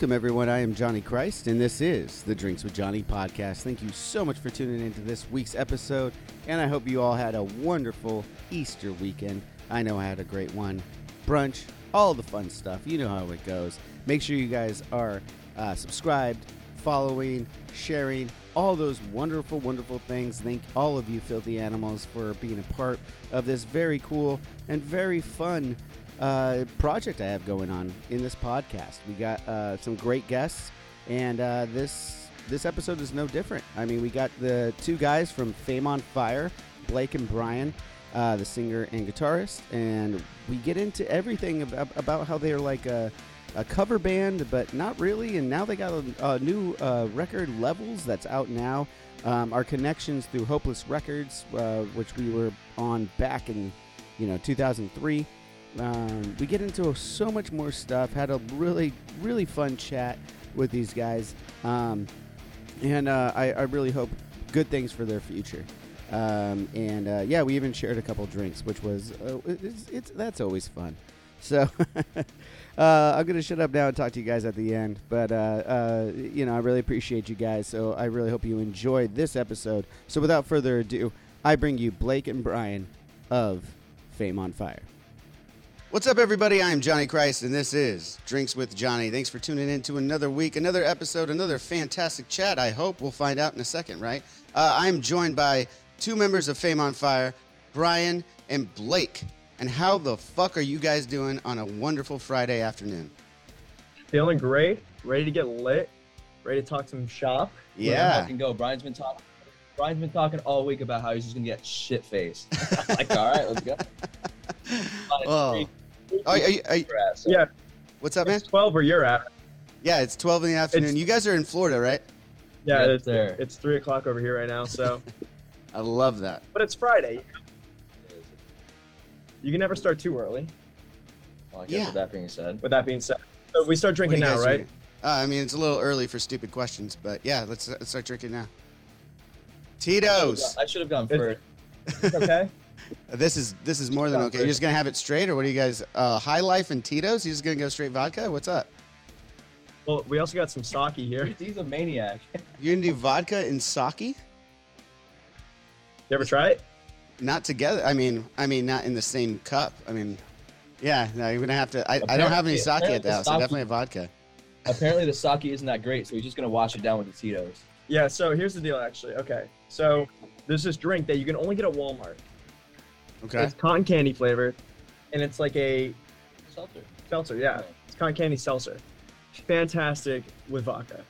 Welcome, everyone. I am Johnny Christ, and this is the Drinks with Johnny podcast. Thank you so much for tuning into this week's episode, and I hope you all had a wonderful Easter weekend. I know I had a great one. Brunch, all the fun stuff. You know how it goes. Make sure you guys are uh, subscribed, following, sharing, all those wonderful, wonderful things. Thank all of you, filthy animals, for being a part of this very cool and very fun uh, project I have going on in this podcast. We got uh, some great guests, and uh, this this episode is no different. I mean, we got the two guys from Fame on Fire, Blake and Bryan, uh, the singer and guitarist, and we get into everything about, how they're like a, a cover band, but not really. And now they got a, a new uh, record, Levels, that's out now. Um, our connections through Hopeless Records, uh, which we were on back in you know 2003. Um, we get into so much more stuff. Had a really, really fun chat with these guys, um, and uh, I, I, really hope good things for their future. Um, and uh, yeah, we even shared a couple drinks, which was uh, it's, it's, that's always fun. So uh, I'm gonna shut up now and talk to you guys at the end. But uh, uh, you know, I really appreciate you guys. So I really hope you enjoyed this episode. So without further ado, I bring you Blake and Bryan of Fame on Fire. What's up, everybody? I'm Johnny Christ, and this is Drinks with Johnny. Thanks for tuning in to another week, another episode, another fantastic chat. I hope we'll find out in a second, right? Uh, I'm joined by two members of Fame on Fire, Bryan and Blake. And how the fuck are you guys doing on a wonderful Friday afternoon? Feeling great, ready to get lit, ready to talk some shop. Yeah. I Can go. Bryan's been talking. Bryan's been talking all week about how he's just gonna get shit faced. like, all right, let's go. Oh. Oh, are you, are you, Yeah, what's up, man? it's 12 where you're at. Yeah, it's 12 in the afternoon. It's- you guys are in Florida, right? Yeah, Get it's, there. it's 3 o'clock over here right now, so. I love that. but it's Friday. You can never start too early. Well, I guess Yeah. with that being said, With that being said, so we start drinking now, right? Uh, I mean, it's a little early for stupid questions, but yeah, let's, let's start drinking now. Tito's. I should have gone It's- first. okay. This is this is more than okay. You're just gonna have it straight, or what are you guys? Uh, High Life and Tito's? You're just gonna go straight vodka? What's up? Well, we also got some sake here. He's a maniac. You're gonna do vodka and sake? You ever try it? Not together. I mean, I mean, not in the same cup. I mean, yeah. No, you're gonna have to. I, I don't have any Apparently- sake at the house. I apparently definitely have vodka. Apparently, the sake isn't that great, so he's just gonna wash it down with the Tito's. Yeah, so here's the deal, actually. Okay. So there's this drink that you can only get at Walmart. Okay. It's cotton candy flavored, and it's like a Seltzer. seltzer. Yeah, it's cotton candy seltzer. Fantastic with vodka.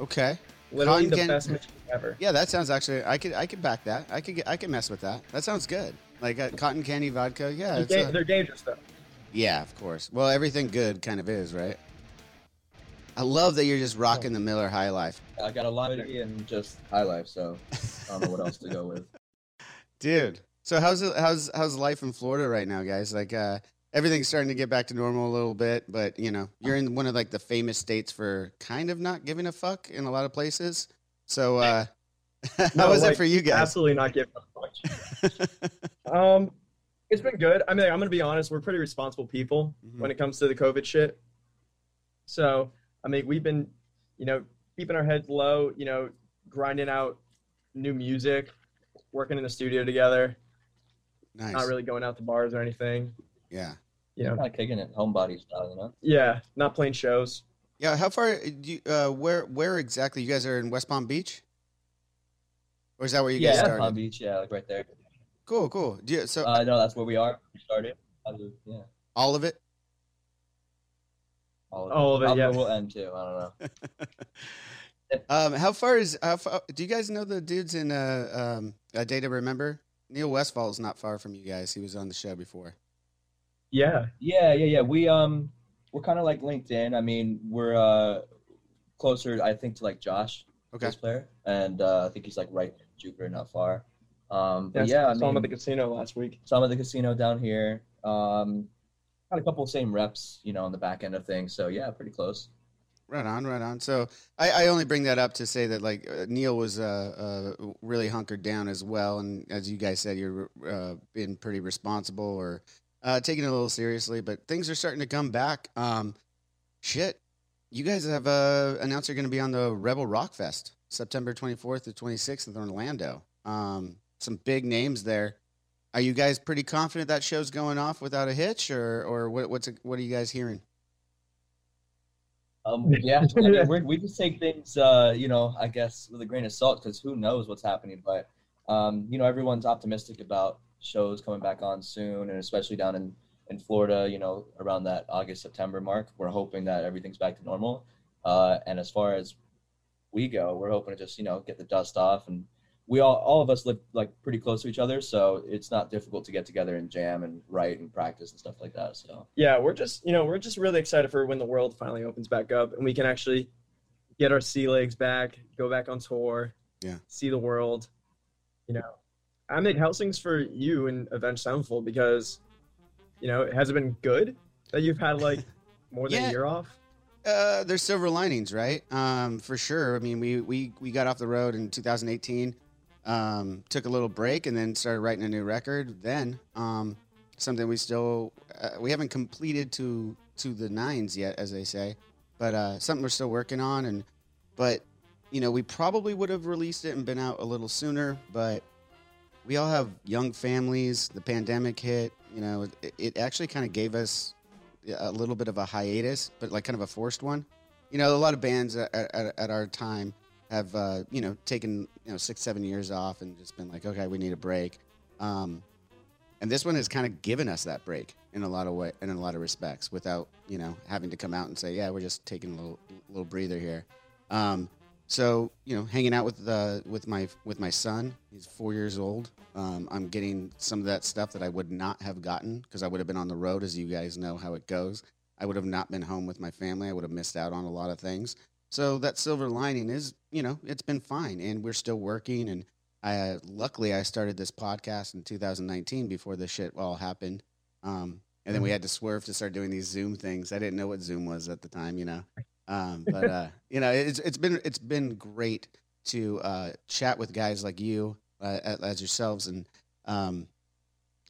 Okay. Literally Cotton the can- best mix ever. Yeah, that sounds actually. I could I could back that. I could get. I could mess with that. That sounds good. Like uh, cotton candy vodka. Yeah. They're, It's da- a- they're dangerous though. yeah, of course. Well, everything good kind of is, right? I love that you're just rocking the Miller High Life. I got a lot of it and just high life, so I don't know what else to go with. Dude. So how's it, how's how's life in Florida right now, guys? Like uh everything's starting to get back to normal a little bit, but you know, you're in one of like the famous states for kind of not giving a fuck in a lot of places. So uh how No, was it for you guys? Absolutely not giving a fuck. Um, it's been good. I mean, I'm gonna be honest. We're pretty responsible people Mhm. when it comes to the COVID shit. So, I mean, we've been, you know, keeping our heads low. You know, grinding out new music, working in the studio together. Nice. Not really going out to bars or anything. Yeah. You know, Kind of kicking it homebody style, you know. yeah, not playing shows. Yeah, how far do you, uh where where exactly? You guys are in West Palm Beach? Or is that where you guys yeah, started? Palm Beach, yeah, like right there. Cool, cool. Do you, so Uh, know that's where we are. We started. Was- Yeah. all of it? All of All of it, yeah. We'll end too. I don't know. Um, how far is how far, do you guys know the dudes in uh um a Day to Remember? Neil Westfall is not far from you guys. He was on the show before. Yeah, Yeah, yeah, yeah. We um, we're kind of like LinkedIn. I mean, we're uh, closer, I think, to like Josh Okay. bass player, and uh, I think he's like right near Jupiter, not far. Um, but Yeah, yeah, I saw him at the casino last week. some at the casino down here. Um, got a couple of same reps, you know, on the back end of things. So yeah, pretty close. Right on, right on. So I, I only bring that up to say that like uh, Neil was uh, uh, really hunkered down as well, and as you guys said, you're uh, being pretty responsible or uh, taking it a little seriously. But things are starting to come back. Um, shit, you guys have uh, announced you're going to be on the Rebel Rock Fest September 24th to 26th in Orlando. Um, some big names there. Are you guys pretty confident that show's going off without a hitch, or or what, what's what are you guys hearing? Um, yeah, I mean, we're, we just take things, uh, you know, I guess with a grain of salt because who knows what's happening. But um, you know, everyone's optimistic about shows coming back on soon, and especially down in in Florida, you know, around that August September mark. We're hoping that everything's back to normal. Uh, and as far as we go, we're hoping to just you know get the dust off and. We all, all of us live like pretty close to each other, so it's not difficult to get together and jam and write and practice and stuff like that. So Yeah, we're just you know we're just really excited for when the world finally opens back up and we can actually get our sea legs back, go back on tour, Yeah. see the world. You know, I make Helsing's for you and Avenged Sevenfold because you know it has it been good that you've had like more than Yeah. a year off? Uh, there's silver linings, right? Um, for sure. I mean, we we we got off the road in 2018, um, took a little break, and then started writing a new record. Then, um, something we still uh, we haven't completed to to the nines yet, as they say, but uh, something we're still working on. And but you know, we probably would have released it and been out a little sooner, but we all have young families. The pandemic hit. You know, it, it actually kind of gave us a little bit of a hiatus, but like kind of a forced one. You know, a lot of bands at, at, at our time have, uh, you know, taken, you know, six, seven years off and just been like, okay, we need a break. Um, and this one has kind of given us that break in a lot of way, in a lot of respects, without, you know, having to come out and say, yeah, we're just taking a little, little breather here. Um, so, you know, hanging out with the with my with my son, he's four years old. Um, I'm getting some of that stuff that I would not have gotten because I would have been on the road, as you guys know how it goes. I would have not been home with my family. I would have missed out on a lot of things. So that silver lining is, you know, it's been fine, and we're still working. And I, luckily, I started this podcast in 2019 before this shit all happened. Um, and then we had to swerve to start doing these Zoom things. I didn't know what Zoom was at the time, you know. Um, but uh, you know, it's it's been it's been great to uh, chat with guys like you uh, as yourselves, and um,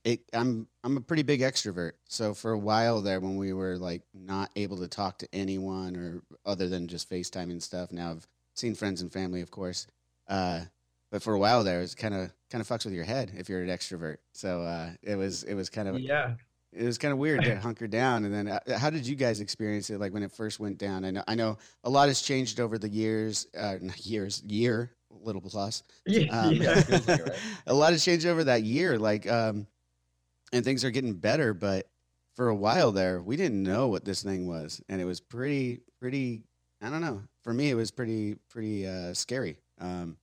it, I'm I'm a pretty big extrovert. So for a while there, when we were like not able to talk to anyone or other than just FaceTime and stuff, now I've seen friends and family, of course. Uh, but for a while there, it's kind of kind of fucks with your head if you're an extrovert. So uh, it was it was kind of Yeah. it was kind of weird to hunker down. And then, uh, how did you guys experience it? Like when it first went down? I know, I know, a lot has changed over the years. Uh, years, year, little plus. Yeah. Um, yeah. feels like it, right? a lot has changed over that year. Like, um, and things are getting better. But for a while there, we didn't know what this thing was, and it was pretty, pretty. I don't know. For me, it was pretty, pretty uh, scary. Um,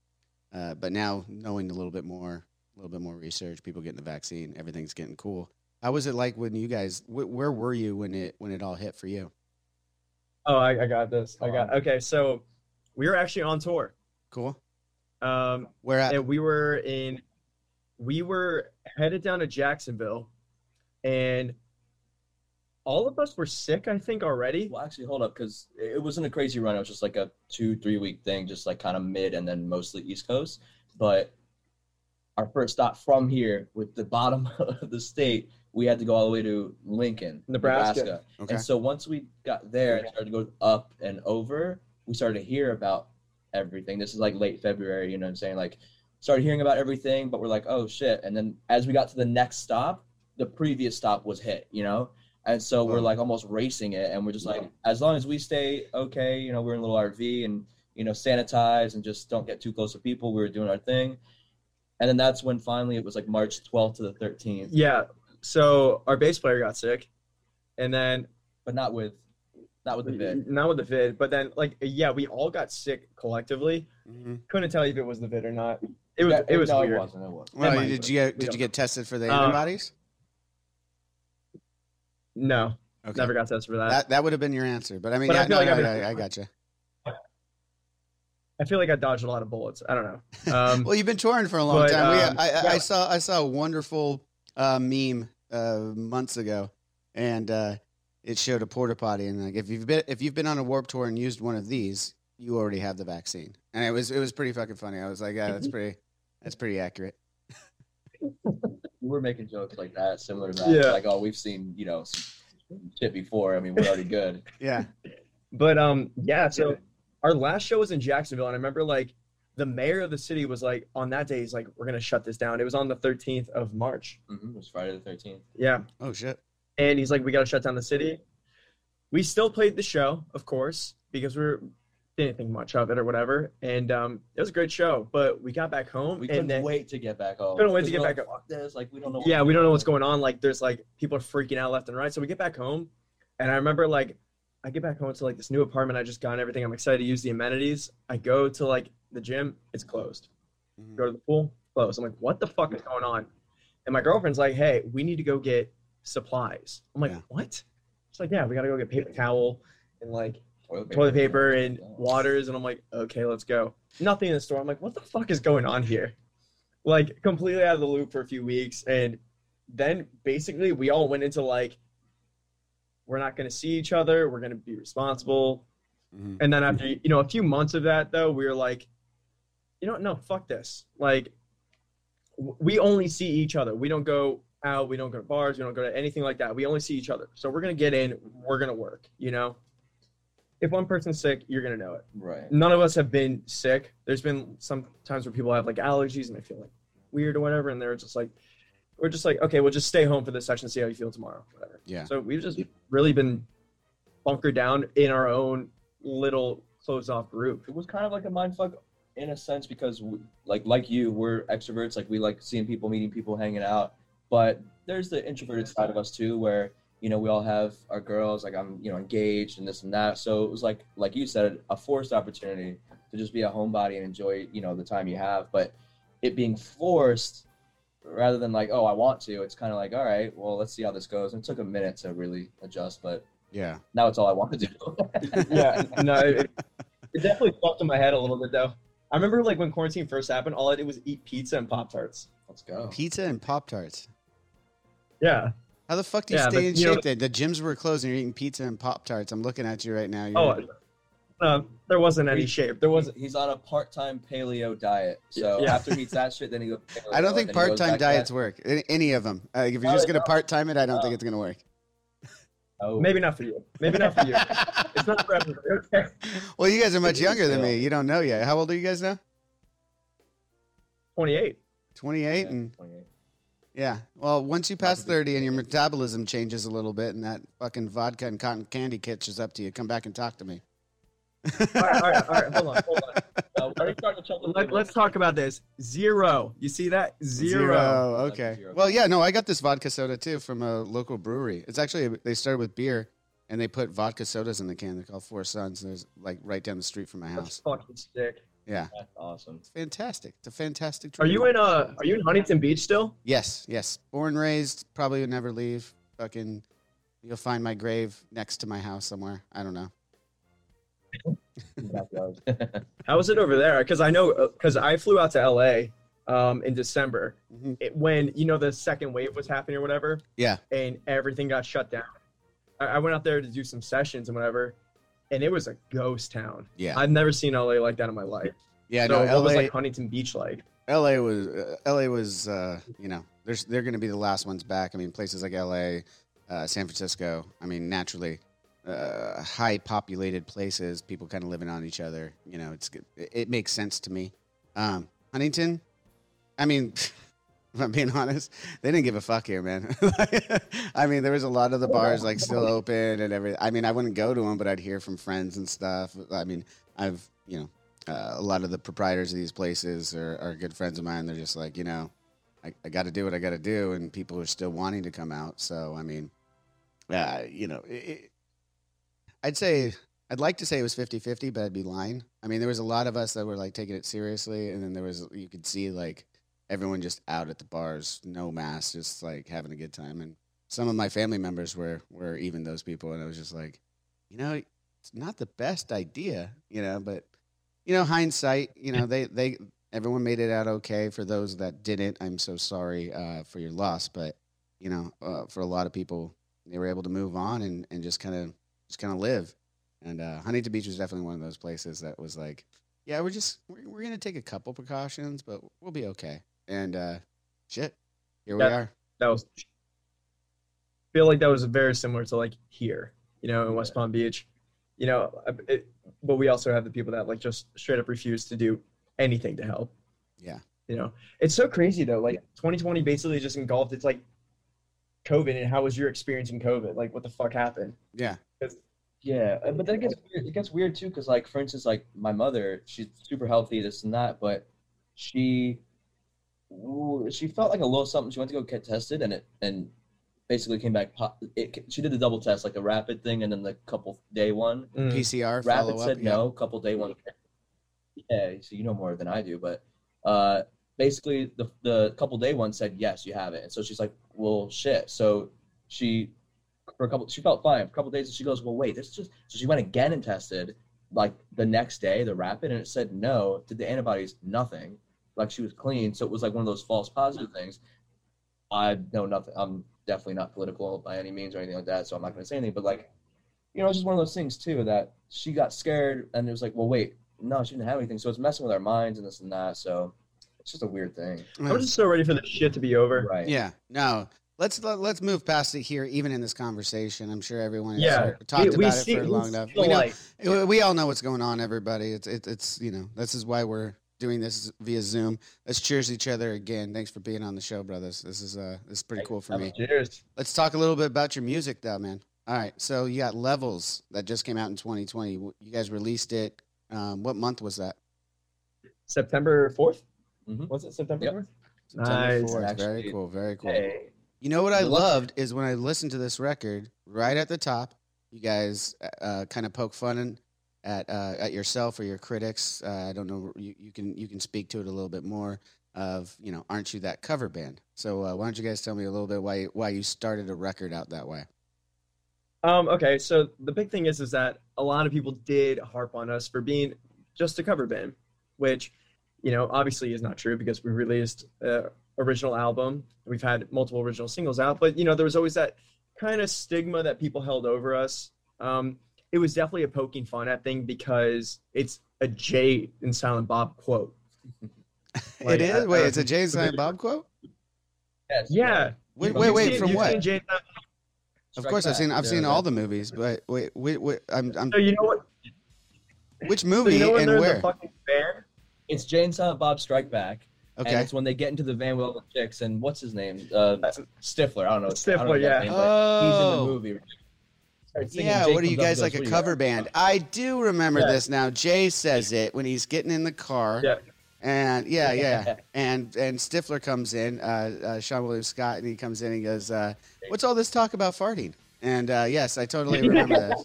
uh, but now knowing a little bit more, a little bit more research, people getting the vaccine, everything's getting cool. How was it like when you guys? Wh- where were you when it when it all hit for you? Oh, I, I got this. I got okay. So we were actually on tour. Cool. Um, Where at? we were in we were headed down to Jacksonville and all of us were sick I think already. Well, actually, hold up, because it wasn't a crazy run. It was just like a two, three week thing, just like kind of mid and then mostly East Coast. But our first stop from here, with the bottom of the state, we had to go all the way to Lincoln, Nebraska. Okay. And so once we got there and started to go up and over, we started to hear about everything. This is like late February, you know what I'm saying? Like, started hearing about everything, but we're like, oh shit. And then as we got to the next stop, the previous stop was hit, you know? And so we're like almost racing it. And we're just like, as long as we stay okay, you know, we're in a little RV and, you know, sanitize and just don't get too close to people, we were doing our thing. And then that's when finally it was like March 12th to the 13th, Yeah. So our bass player got sick. And then but not with, not with the vid. not with the vid, but then like yeah, we all got sick collectively. Mhm. Couldn't tell you if it was the vid or not. It was Yeah, it was no, weird. It wasn't. It wasn't. Well, mind, did you get did you get tested for the Uh, antibodies? No, Okay. never got tested for that. That that would have been your answer, but I mean, But I yeah, feel no, like no, I've been- I, I got you. I feel like I dodged a lot of bullets. I don't know. Um, Well, you've been touring for a long But, time. We, um, I, I, I saw I saw a wonderful uh, meme uh, months ago, and uh, it showed a porta potty, and like if you've been if you've been on a Warped Tour and used one of these, you already have the vaccine, and it was it was pretty fucking funny. I was like, yeah, that's pretty that's pretty accurate. We're making jokes like that, similar to that. Yeah. Like, oh, we've seen you know some shit before. I mean, we're already good. Yeah, But um, yeah. So our last show was in Jacksonville, and I remember like the mayor of the city was like on that day he's like, "We're gonna shut this down." It was on the 13th of March. hmm It was Friday the thirteenth. Yeah, oh shit, and he's like, "We gotta shut down the city." We still played the show, of course, because we were didn't think much of it or whatever, and um, it was a great show. But we got back home, We couldn't then wait to get back home. Couldn't wait to get back like, home. This! Like, we don't know. yeah, we don't know what's going on. Like, there's like people are freaking out left and right. So we get back home, and I remember like I get back home to like this new apartment I just got and everything. I'm excited to use the amenities. I go to like the gym, it's closed. Mhm. Go to the pool, closed. I'm like, what the fuck is going on? And my girlfriend's like, hey, we need to go get supplies. I'm like, Yeah. what? She's like, yeah, we gotta go get paper towel and like Toilet toilet paper and waters. And I'm like, okay, let's go. Nothing in the store. I'm like, what the fuck is going on here? Like, completely out of the loop for a few weeks. And then basically, we all went into like, we're not going to see each other. We're going to be responsible. Mhm. And then after, you know, a few months of that, though, we were like, you know, no, fuck this. Like, w- we only see each other. We don't go out. We don't go to bars. We don't go to anything like that. We only see each other. So we're going to get in. We're going to work, you know? If one person's sick, you're going to know it. Right. None of us have been sick. There's been some times where people have like allergies and they feel like weird or whatever. And they're just like, we're just like, okay, we'll just stay home for this session, see how you feel tomorrow, whatever. Yeah. So we've just really been bunkered down in our own little closed off group. It was kind of like a mind fuck in a sense because, we, like, like you, we're extroverts. Like, we like seeing people, meeting people, hanging out. But there's the introverted side of us too, where you know we all have our girls. Like, I'm you know engaged and this and that. So it was like, like you said, a forced opportunity to just be a homebody and enjoy you know the time you have. But it being forced rather than like, oh, I want to. It's kind of like, all right, well, let's see how this goes. And it took a minute to really adjust, but yeah. now it's all I want to do. yeah, no, it, it definitely fucked in my head a little bit though. I remember like when quarantine first happened, all I did was eat pizza and Pop Tarts. Let's go. Pizza and Pop Tarts. Yeah. How the fuck do you Yeah, stay but, in you know- shape? then? The gyms were closed and you're eating pizza and Pop Tarts. I'm looking at you right now. You're, Oh, no, there wasn't any shape. There wasn't. He's on a part-time paleo diet. So Yeah. after he eats that shit, then he goes. Paleo, I don't think then he goes part-time diets work. Any, any of them. Uh, if you're No, just gonna don't. part-time it, I don't think it's gonna work. Oh, Maybe not for you. Maybe not for you. It's not for everybody. Okay. well, you guys are much younger than me. You don't know yet. How old are you guys now? 28. 28 Yeah, and 28. Yeah. Well, once you pass 30 and your metabolism changes a little bit and that fucking vodka and cotton candy catches up to you, come back and talk to me. All right, all right, all right. Hold on, hold on. Uh, are you starting to chuckle? Let, let's talk about this. Zero. You see that? Zero. Zero. Okay. zero. Well, yeah, no, I got this vodka soda too from a local brewery. It's actually they started with beer and they put vodka sodas in the can. They're called Four Sons. There's like right down the street from my That's house. fucking sick. Yeah, That's awesome. it's fantastic. It's a fantastic. Are you in uh are you in Huntington Beach still? Yes, yes. Born, raised, probably would never leave. Fucking, you'll find my grave next to my house somewhere. I don't know. How was it over there? Because I know because I flew out to LA um in December Mhm. it, when you know the second wave was happening or whatever, Yeah, and everything got shut down. I, went out there to do some sessions and whatever, and it was a ghost town. yeah, I've never seen LA like that in my life. yeah. so No, what was like Huntington Beach like? LA was, uh, LA was, uh, you know, there's they're going to be the last ones back. I mean, places like LA, uh, San Francisco. I mean, naturally, uh, high populated places, people kind of living on each other. You know, it's. It, it makes sense to me. Um, Huntington, I mean. If I'm being honest, they didn't give a fuck here, man. I mean, there was a lot of the bars like still open and everything. I mean, I wouldn't go to them, but I'd hear from friends and stuff. I mean, I've you know, uh, a lot of the proprietors of these places are, are good friends of mine. They're just like, you know, I, I got to do what I got to do, and people are still wanting to come out. So, I mean, uh, you know, it, I'd say I'd like to say it was 50-50, but I'd be lying. I mean, there was a lot of us that were like taking it seriously, and then there was you could see like everyone just out at the bars, no mask, just like having a good time. And some of my family members were were even those people, and I was just like, you know, it's not the best idea, you know, but you know, hindsight, you know, they they everyone made it out okay. For those that didn't, I'm so sorry uh, for your loss. But you know, uh, for a lot of people, they were able to move on and, and just kind of just kind of live. And uh, Huntington Beach was definitely one of those places that was like, yeah, we're just we're, we're gonna take a couple precautions, but we'll be okay. And uh, shit, here we are. that was feel like that was very similar to like here, you know, in West Palm Beach. You know, it, but we also have the people that like just straight up refuse to do anything to help. Yeah. You know, it's so crazy though. Like 2020 basically just engulfed. It's like COVID, and how was your experience in COVID? Like, what the fuck happened? Yeah, Yeah, uh, but then it gets weird. It gets weird too, because like for instance, like my mother, she's super healthy, this and that, but she ooh, she felt like a little something. She went to go get tested, and it and basically came back. po- It, she did the double test, like a rapid thing, and then the couple day one. Mm. PCR Rapid follow up. said no. Couple day one. Yeah, so you know more than I do, but uh, basically the the couple day one said yes, you have it, and so she's like, well, shit. So she for a couple, she felt fine for a couple days, and she goes, well, wait, this is just. So she went again and tested, like the next day, the rapid, and it said no. Did the antibodies nothing? Like she was clean, so it was like one of those false positive things. I know nothing. I'm definitely not political by any means or anything like that, so I'm not going to say anything. But like, you know, it's just one of those things too that she got scared, and it was like, well, wait, no, she didn't have anything, so it's messing with our minds and this and that. So it's just a weird thing, I'm just so ready for this shit to be over. right? Yeah, no. Let's let, let's move past it here, even in this conversation. I'm sure everyone has Yeah, heard- talked we, we about see, it for we long enough. We know, like we- we all know what's going on, everybody. It's it, it's you know this is why we're doing this via Zoom. Let's cheers each other again. Thanks for being on the show, brothers. This is uh this is pretty cool for me. cheers. Let's talk a little bit about your music, though, man. All right, so you got Levels that just came out in 2020. You guys released it. Um, what month was that? September 4th. Mhm. Was it September Yep. 4th? September Nice. 4th. Very cool. Very cool. Hey. You know what I loved is when I listened to this record right at the top. You guys uh, kind of poke fun in- at uh, at yourself or your critics. Uh, I don't know. You, you can you can speak to it a little bit more. Of you know, aren't you that cover band? So uh, why don't you guys tell me a little bit why why you started a record out that way? Um, okay, so the big thing is is that a lot of people did harp on us for being just a cover band, which, you know, obviously is not true because we released uh, original album. We've had multiple original singles out, but you know, there was always that kind of stigma that people held over us. Um, it was definitely a poking fun at thing because it's a Jay and Silent Bob quote. Like, it is. Wait, uh, it's a Jay and Silent Bob quote. Yes, Yeah. Wait, wait, wait. From what? Jay and Of Strike course, I've seen I've Yeah, seen yeah. all the movies, but wait, wait, wait I'm, I'm So you know what? which So movie you know when and they're in where? the fucking van? It's Jay and Silent Bob Strike Back. And Okay. it's when they get into the van with all the chicks and what's his name? Uh, Stifler. I don't know. his- I don't know Stifler, yeah. name, but he's in Oh. the movie. Yeah, Jay what are you guys like a "What do you cover got?" band? I do remember Yeah. this now. Jay says it when he's getting in the car. Yeah. And yeah, yeah. and and Stifler comes in, uh, uh, Seann William Scott, and he comes in and he goes, uh, "What's all this talk about farting?" And uh, yes, I totally remember this.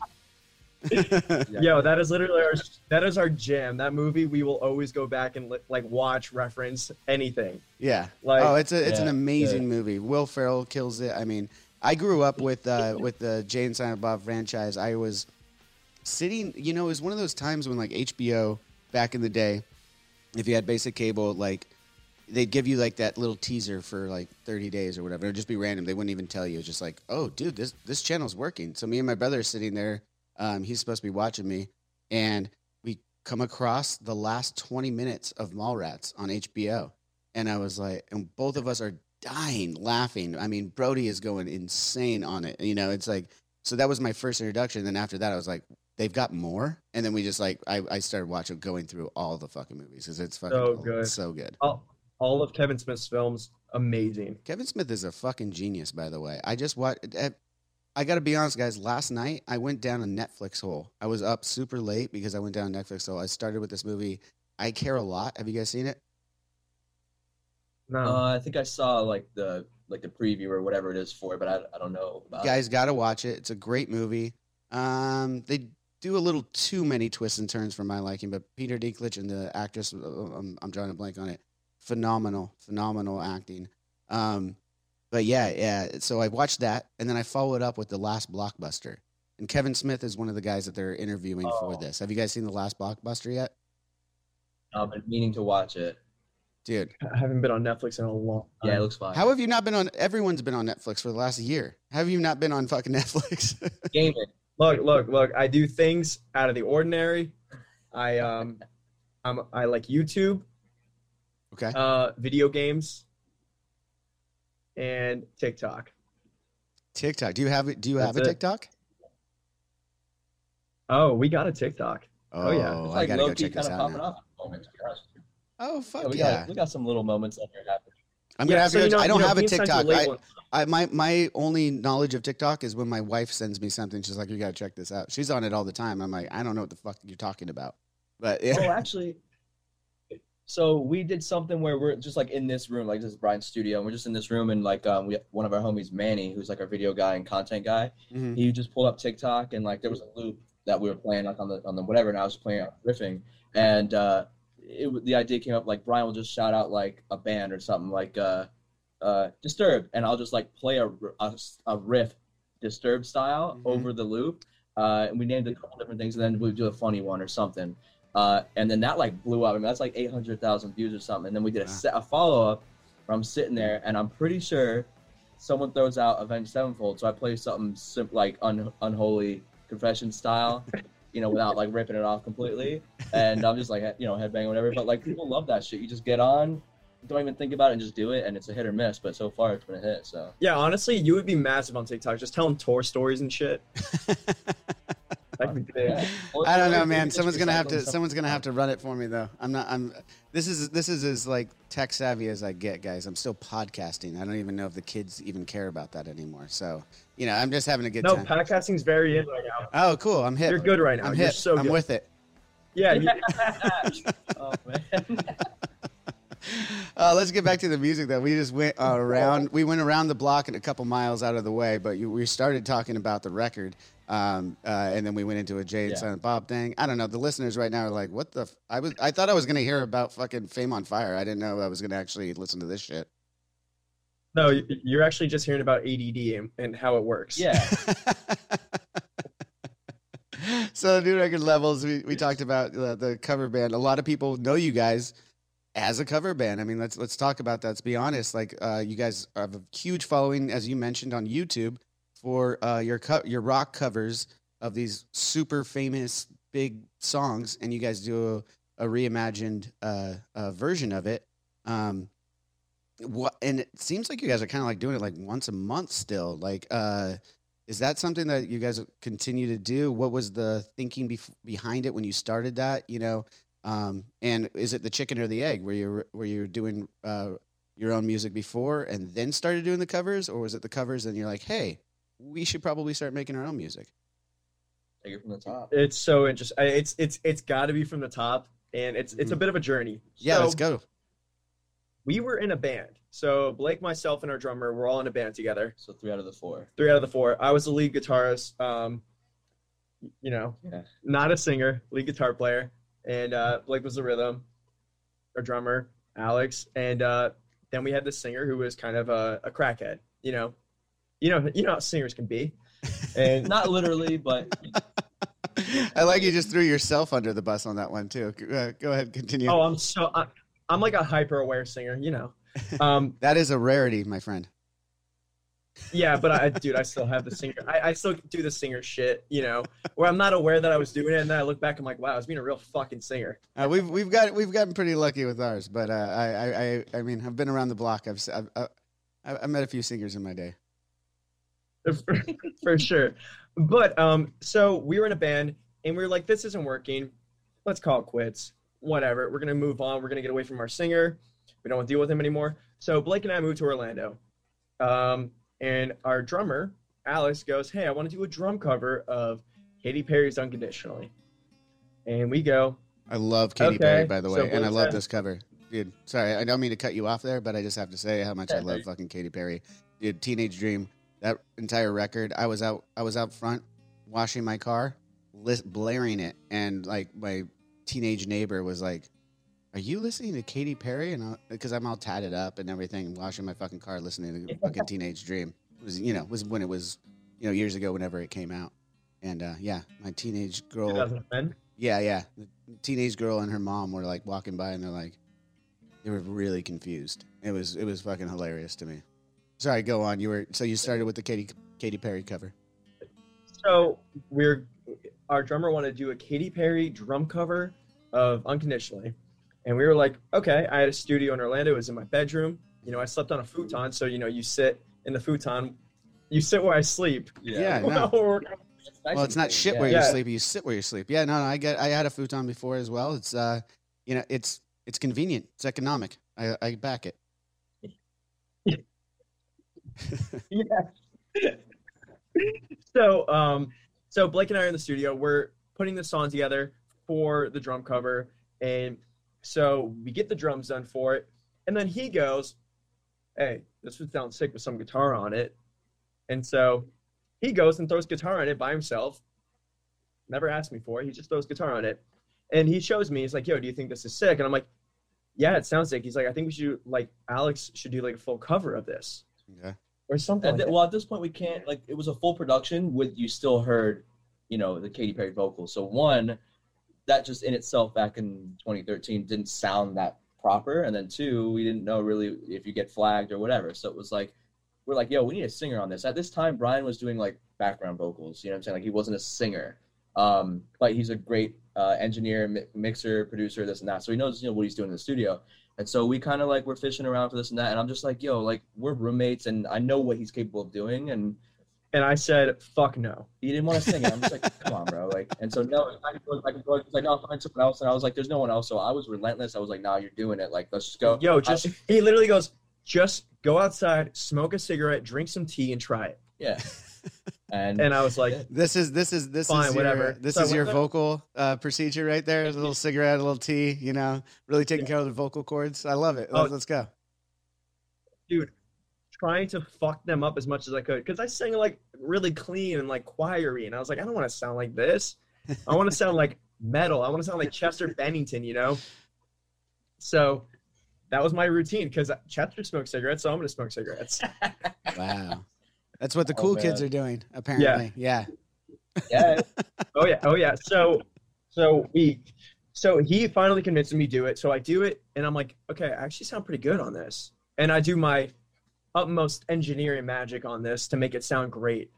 Yeah. Yo, that is literally our that is our jam. That movie we will always go back and li- like watch, reference anything. yeah. Like- oh, it's a it's an amazing yeah. movie. Will Ferrell kills it. I mean, I grew up with uh, with the Jay and Silent Bob franchise. I was sitting, you know, it was one of those times when like HBO back in the day, if you had basic cable, like they'd give you like that little teaser for like 30 days or whatever. It'd just be random. They wouldn't even tell you. It's just like, oh, dude, this this channel's working. So me and my brother are sitting there. Um, he's supposed to be watching me, and we come across the last 20 minutes of Mallrats on HBO, and I was like, and both of us are dying laughing. I mean, Brodie is going insane on it. You know, it's like so that was my first introduction. Then after that, I was like, they've got more, and then we just like I, I started watching going through all the fucking movies because it's fucking So good. So good. All, all of Kevin Smith's films, amazing. Kevin Smith is a fucking genius, by the way. I just watched. Eh, I got to be honest, guys. Last night I went down a Netflix hole. I was up super late because I went down a Netflix hole. I started with this movie. I care a lot. Have you guys seen it? No, Uh, I think I saw like the like the preview or whatever it is for it, but I, I don't know about You guys got to watch it. It's a great movie. Um, they do a little too many twists and turns for my liking, but Peter Dinklage and the actress, uh, I'm, I'm drawing a blank on it. Phenomenal, phenomenal acting. Um, but yeah, yeah. So I watched that, and then I followed up with the last blockbuster. And Kevin Smith is one of the guys that they're interviewing for Oh. this. Have you guys seen the last blockbuster yet? I've been meaning to watch it. Dude. I haven't been on Netflix in a long time. Yeah, it looks fine. How have you not been on? Everyone's been on Netflix for the last year. Have you not been on fucking Netflix? Gaming. Look, look, look. I do things out of the ordinary. I um, I'm I like YouTube, okay. uh, video games, and TikTok. TikTok. Do you have it? Do you have a it. TikTok? Oh, we got a TikTok. Oh, yeah. It's I like gotta go low-key check this kinda out popping now. off Oh Yeah, fuck we yeah! got we got some little moments that here happening. I'm gonna have so to. you know- I don't you know, have a being signed to TikTok. I, I my my only knowledge of TikTok is when my wife sends me something. She's like, "You gotta check this out." She's on it all the time. I'm like, I don't know what the fuck you're talking about, but yeah. Oh, actually, so we did something where we're just like in this room, like this is Bryan's studio, and we're just in this room, and like um, we one of our homies, Manny, who's like our video guy and content guy, Mhm. he just pulled up TikTok, and like there was a loop that we were playing like on the on the whatever, and I was playing riffing, and uh, it the idea came up like Bryan will just shout out like a band or something like uh, uh, Disturbed, and I'll just like play a a riff, Disturbed style Mhm. over the loop, uh, and we named a couple different things, and then we do a funny one or something. Uh, and then that like blew up. I mean, that's like 800,000 views or something. And then we did a, Wow. set, a follow up where I'm sitting there and I'm pretty sure someone throws out Avenged Sevenfold. So I play something sim- like un- unholy confession style, you know, without like ripping it off completely. And I'm just like, you know, headbang or whatever. But like people love that shit. You just get on, don't even think about it and just do it. And it's a hit or miss. But so far it's been a hit. So Yeah, honestly, you would be massive on TikTok. Just telling tour stories and shit. That'd be big. yeah. I don't know, man. Someone's gonna have to. Someone's gonna have to run it for me, though. I'm not. I'm. This is. This is as like tech savvy as I get, guys. I'm still podcasting. I don't even know if the kids even care about that anymore. So, you know, I'm just having a good No, time. podcasting's very in right now. oh, cool. I'm hip. You're good right now. I'm You're so I'm good. with it. yeah, you, oh man. Uh, let's get back to the music though. We just went uh, around. We went around the block and a couple miles out of the way, but you, we started talking about the record, um, uh, and then we went into a Jay and Yeah. Silent Bob thing. I don't know. The listeners right now are like, "What the?" F-? I was. I thought I was gonna hear about fucking Fame on Fire. I didn't know I was gonna actually listen to this shit. No, you- you're actually just hearing about ADD and, and how it works. Yeah. so new record levels. We, we talked about uh, the cover band. A lot of people know you guys as a cover band. I mean, let's let's talk about that. Let's be honest. Like, uh, you guys have a huge following, as you mentioned on YouTube, for uh, your co- your rock covers of these super famous big songs, and you guys do a, a reimagined uh, uh, version of it. Um, what and it seems like you guys are kind of like doing it like once a month still. Like, uh, is that something that you guys continue to do? What was the thinking bef- behind it when you started that? You know, um, and is it the chicken or the egg? where you're where you're doing uh, your own music before and then started doing the covers, or was it the covers and you're like, hey, we should probably start making our own music? Take it from the top. It's so interesting. It's it's it's got to be from the top, and it's it's a Mhm. bit of a journey. Yeah, So, let's go. We were in a band. So Blake, myself, and our drummer were all in a band together. So three out of the four. Three out of the four. I was the lead guitarist. Um, you know, Yeah. not a singer, lead guitar player, and uh, Blake was the rhythm, our drummer, Alex, and uh, then we had the singer who was kind of a, a crackhead. You know, you know, you know how singers can be. And Not literally, but I like you just threw yourself under the bus on that one too. Uh, go ahead, continue. oh, I'm so I, I'm like a hyper aware singer. You know, um, that is a rarity, my friend. yeah, but I, dude, I still have the singer. I, I still do the singer shit. You know, where I'm not aware that I was doing it, and then I look back, I'm like, wow, I was being a real fucking singer. Uh, we've we've got we've gotten pretty lucky with ours, but uh, I, I I I mean I've been around the block. I've I've, uh, I've met a few singers in my day. for, for sure. But um, so we were in a band and we were like, this isn't working. Let's call it quits. Whatever. We're gonna move on. We're gonna get away from our singer. We don't want to deal with him anymore. So Blake and I moved to Orlando. Um, and our drummer, Alex, goes, Hey, I want to do a drum cover of Katy Perry's Unconditionally. And we go, I love Katy Okay, Perry, by the way, so and I love this cover, dude. Sorry, I don't mean to cut you off there, but I just have to say how much I love dude. fucking Katy Perry, dude. Teenage Dream, that entire record. I was out, I was out front washing my car, blaring it, and like my teenage neighbor was like, "Are you listening to Katy Perry?" And because I'm all tatted up and everything, washing my fucking car, listening to fucking Teenage Dream. It was you know was when it was you know years ago, whenever it came out, and uh, yeah, my teenage girl. 2010. Yeah, yeah. The teenage girl and her mom were like walking by, and they're like, they were really confused. It was it was fucking hilarious to me. Sorry, go on. You were so you started with the Katy Katy Perry cover. So we're our drummer wanted to do a Katy Perry drum cover of Unconditionally, and we were like, okay. I had a studio in Orlando. It was in my bedroom. You know, I slept on a futon, so you know, you sit in the futon, you sit where I sleep. Yeah, no. While we're working Well, it's not shit yeah. where you Yeah. sleep. You sit where you sleep. Yeah, no, no, I get. I had a futon before as well. It's uh, you know, it's it's convenient. It's economic. I I back it. yeah. so um so Blake and I are in the studio. We're putting the song together for the drum cover. And so we get the drums done for it. And then he goes, Hey, this would sound sick with some guitar on it. And so he goes and throws guitar on it by himself. Never asked me for it. He just throws guitar on it. And he shows me, he's like, Yo, do you think this is sick? And I'm like, Yeah, it sounds sick. He's like, I think we should like Alex should do like a full cover of this. Okay. Or something. Like that. well, at this point, we can't like it was a full production with you still heard, you know, the Katy Perry vocals. So one, that just in itself back in 2013 didn't sound that proper, and then two, we didn't know really if you get flagged or whatever. So it was like we're like, yo, we need a singer on this. At this time, Bryan was doing like background vocals. You know what I'm saying? Like he wasn't a singer, um, but he's a great uh, engineer, mi- mixer, producer, this and that. So he knows you know what he's doing in the studio. And so we kind of like we're fishing around for this and that, and I'm just like, yo, like we're roommates, and I know what he's capable of doing, and And I said, fuck no. he didn't want to sing it. I'm just like, come on, bro, like, and so no, I could go, I could go. He's like, no, find someone else, and I was like, there's no one else. So I was relentless. I was like, nah, you're doing it. Like, let's just go. Yo, just he literally goes, just go outside, smoke a cigarette, drink some tea, and try it. yeah. And, And I was like, This is this is this Fine, is your, whatever. This So is your whatever. vocal uh, procedure right there. A little cigarette, a little tea. You know, really taking care of the vocal cords. I love it. Oh. Let's, let's go. dude, trying to fuck them up as much as I could because I sang like really clean and like choiry, and I was like, I don't want to sound like this. I want to sound like metal. I want to sound like Chester Bennington, you know. So that was my routine because Chester smokes cigarettes, so I'm gonna smoke cigarettes. Wow, that's what the Oh, cool kids are doing. Apparently, yeah. yeah, oh yeah, oh yeah. So, so we, so he finally convinced me to do it. So I do it, and I'm like, okay, I actually sound pretty good on this. And I do my utmost engineering magic on this to make it sound great.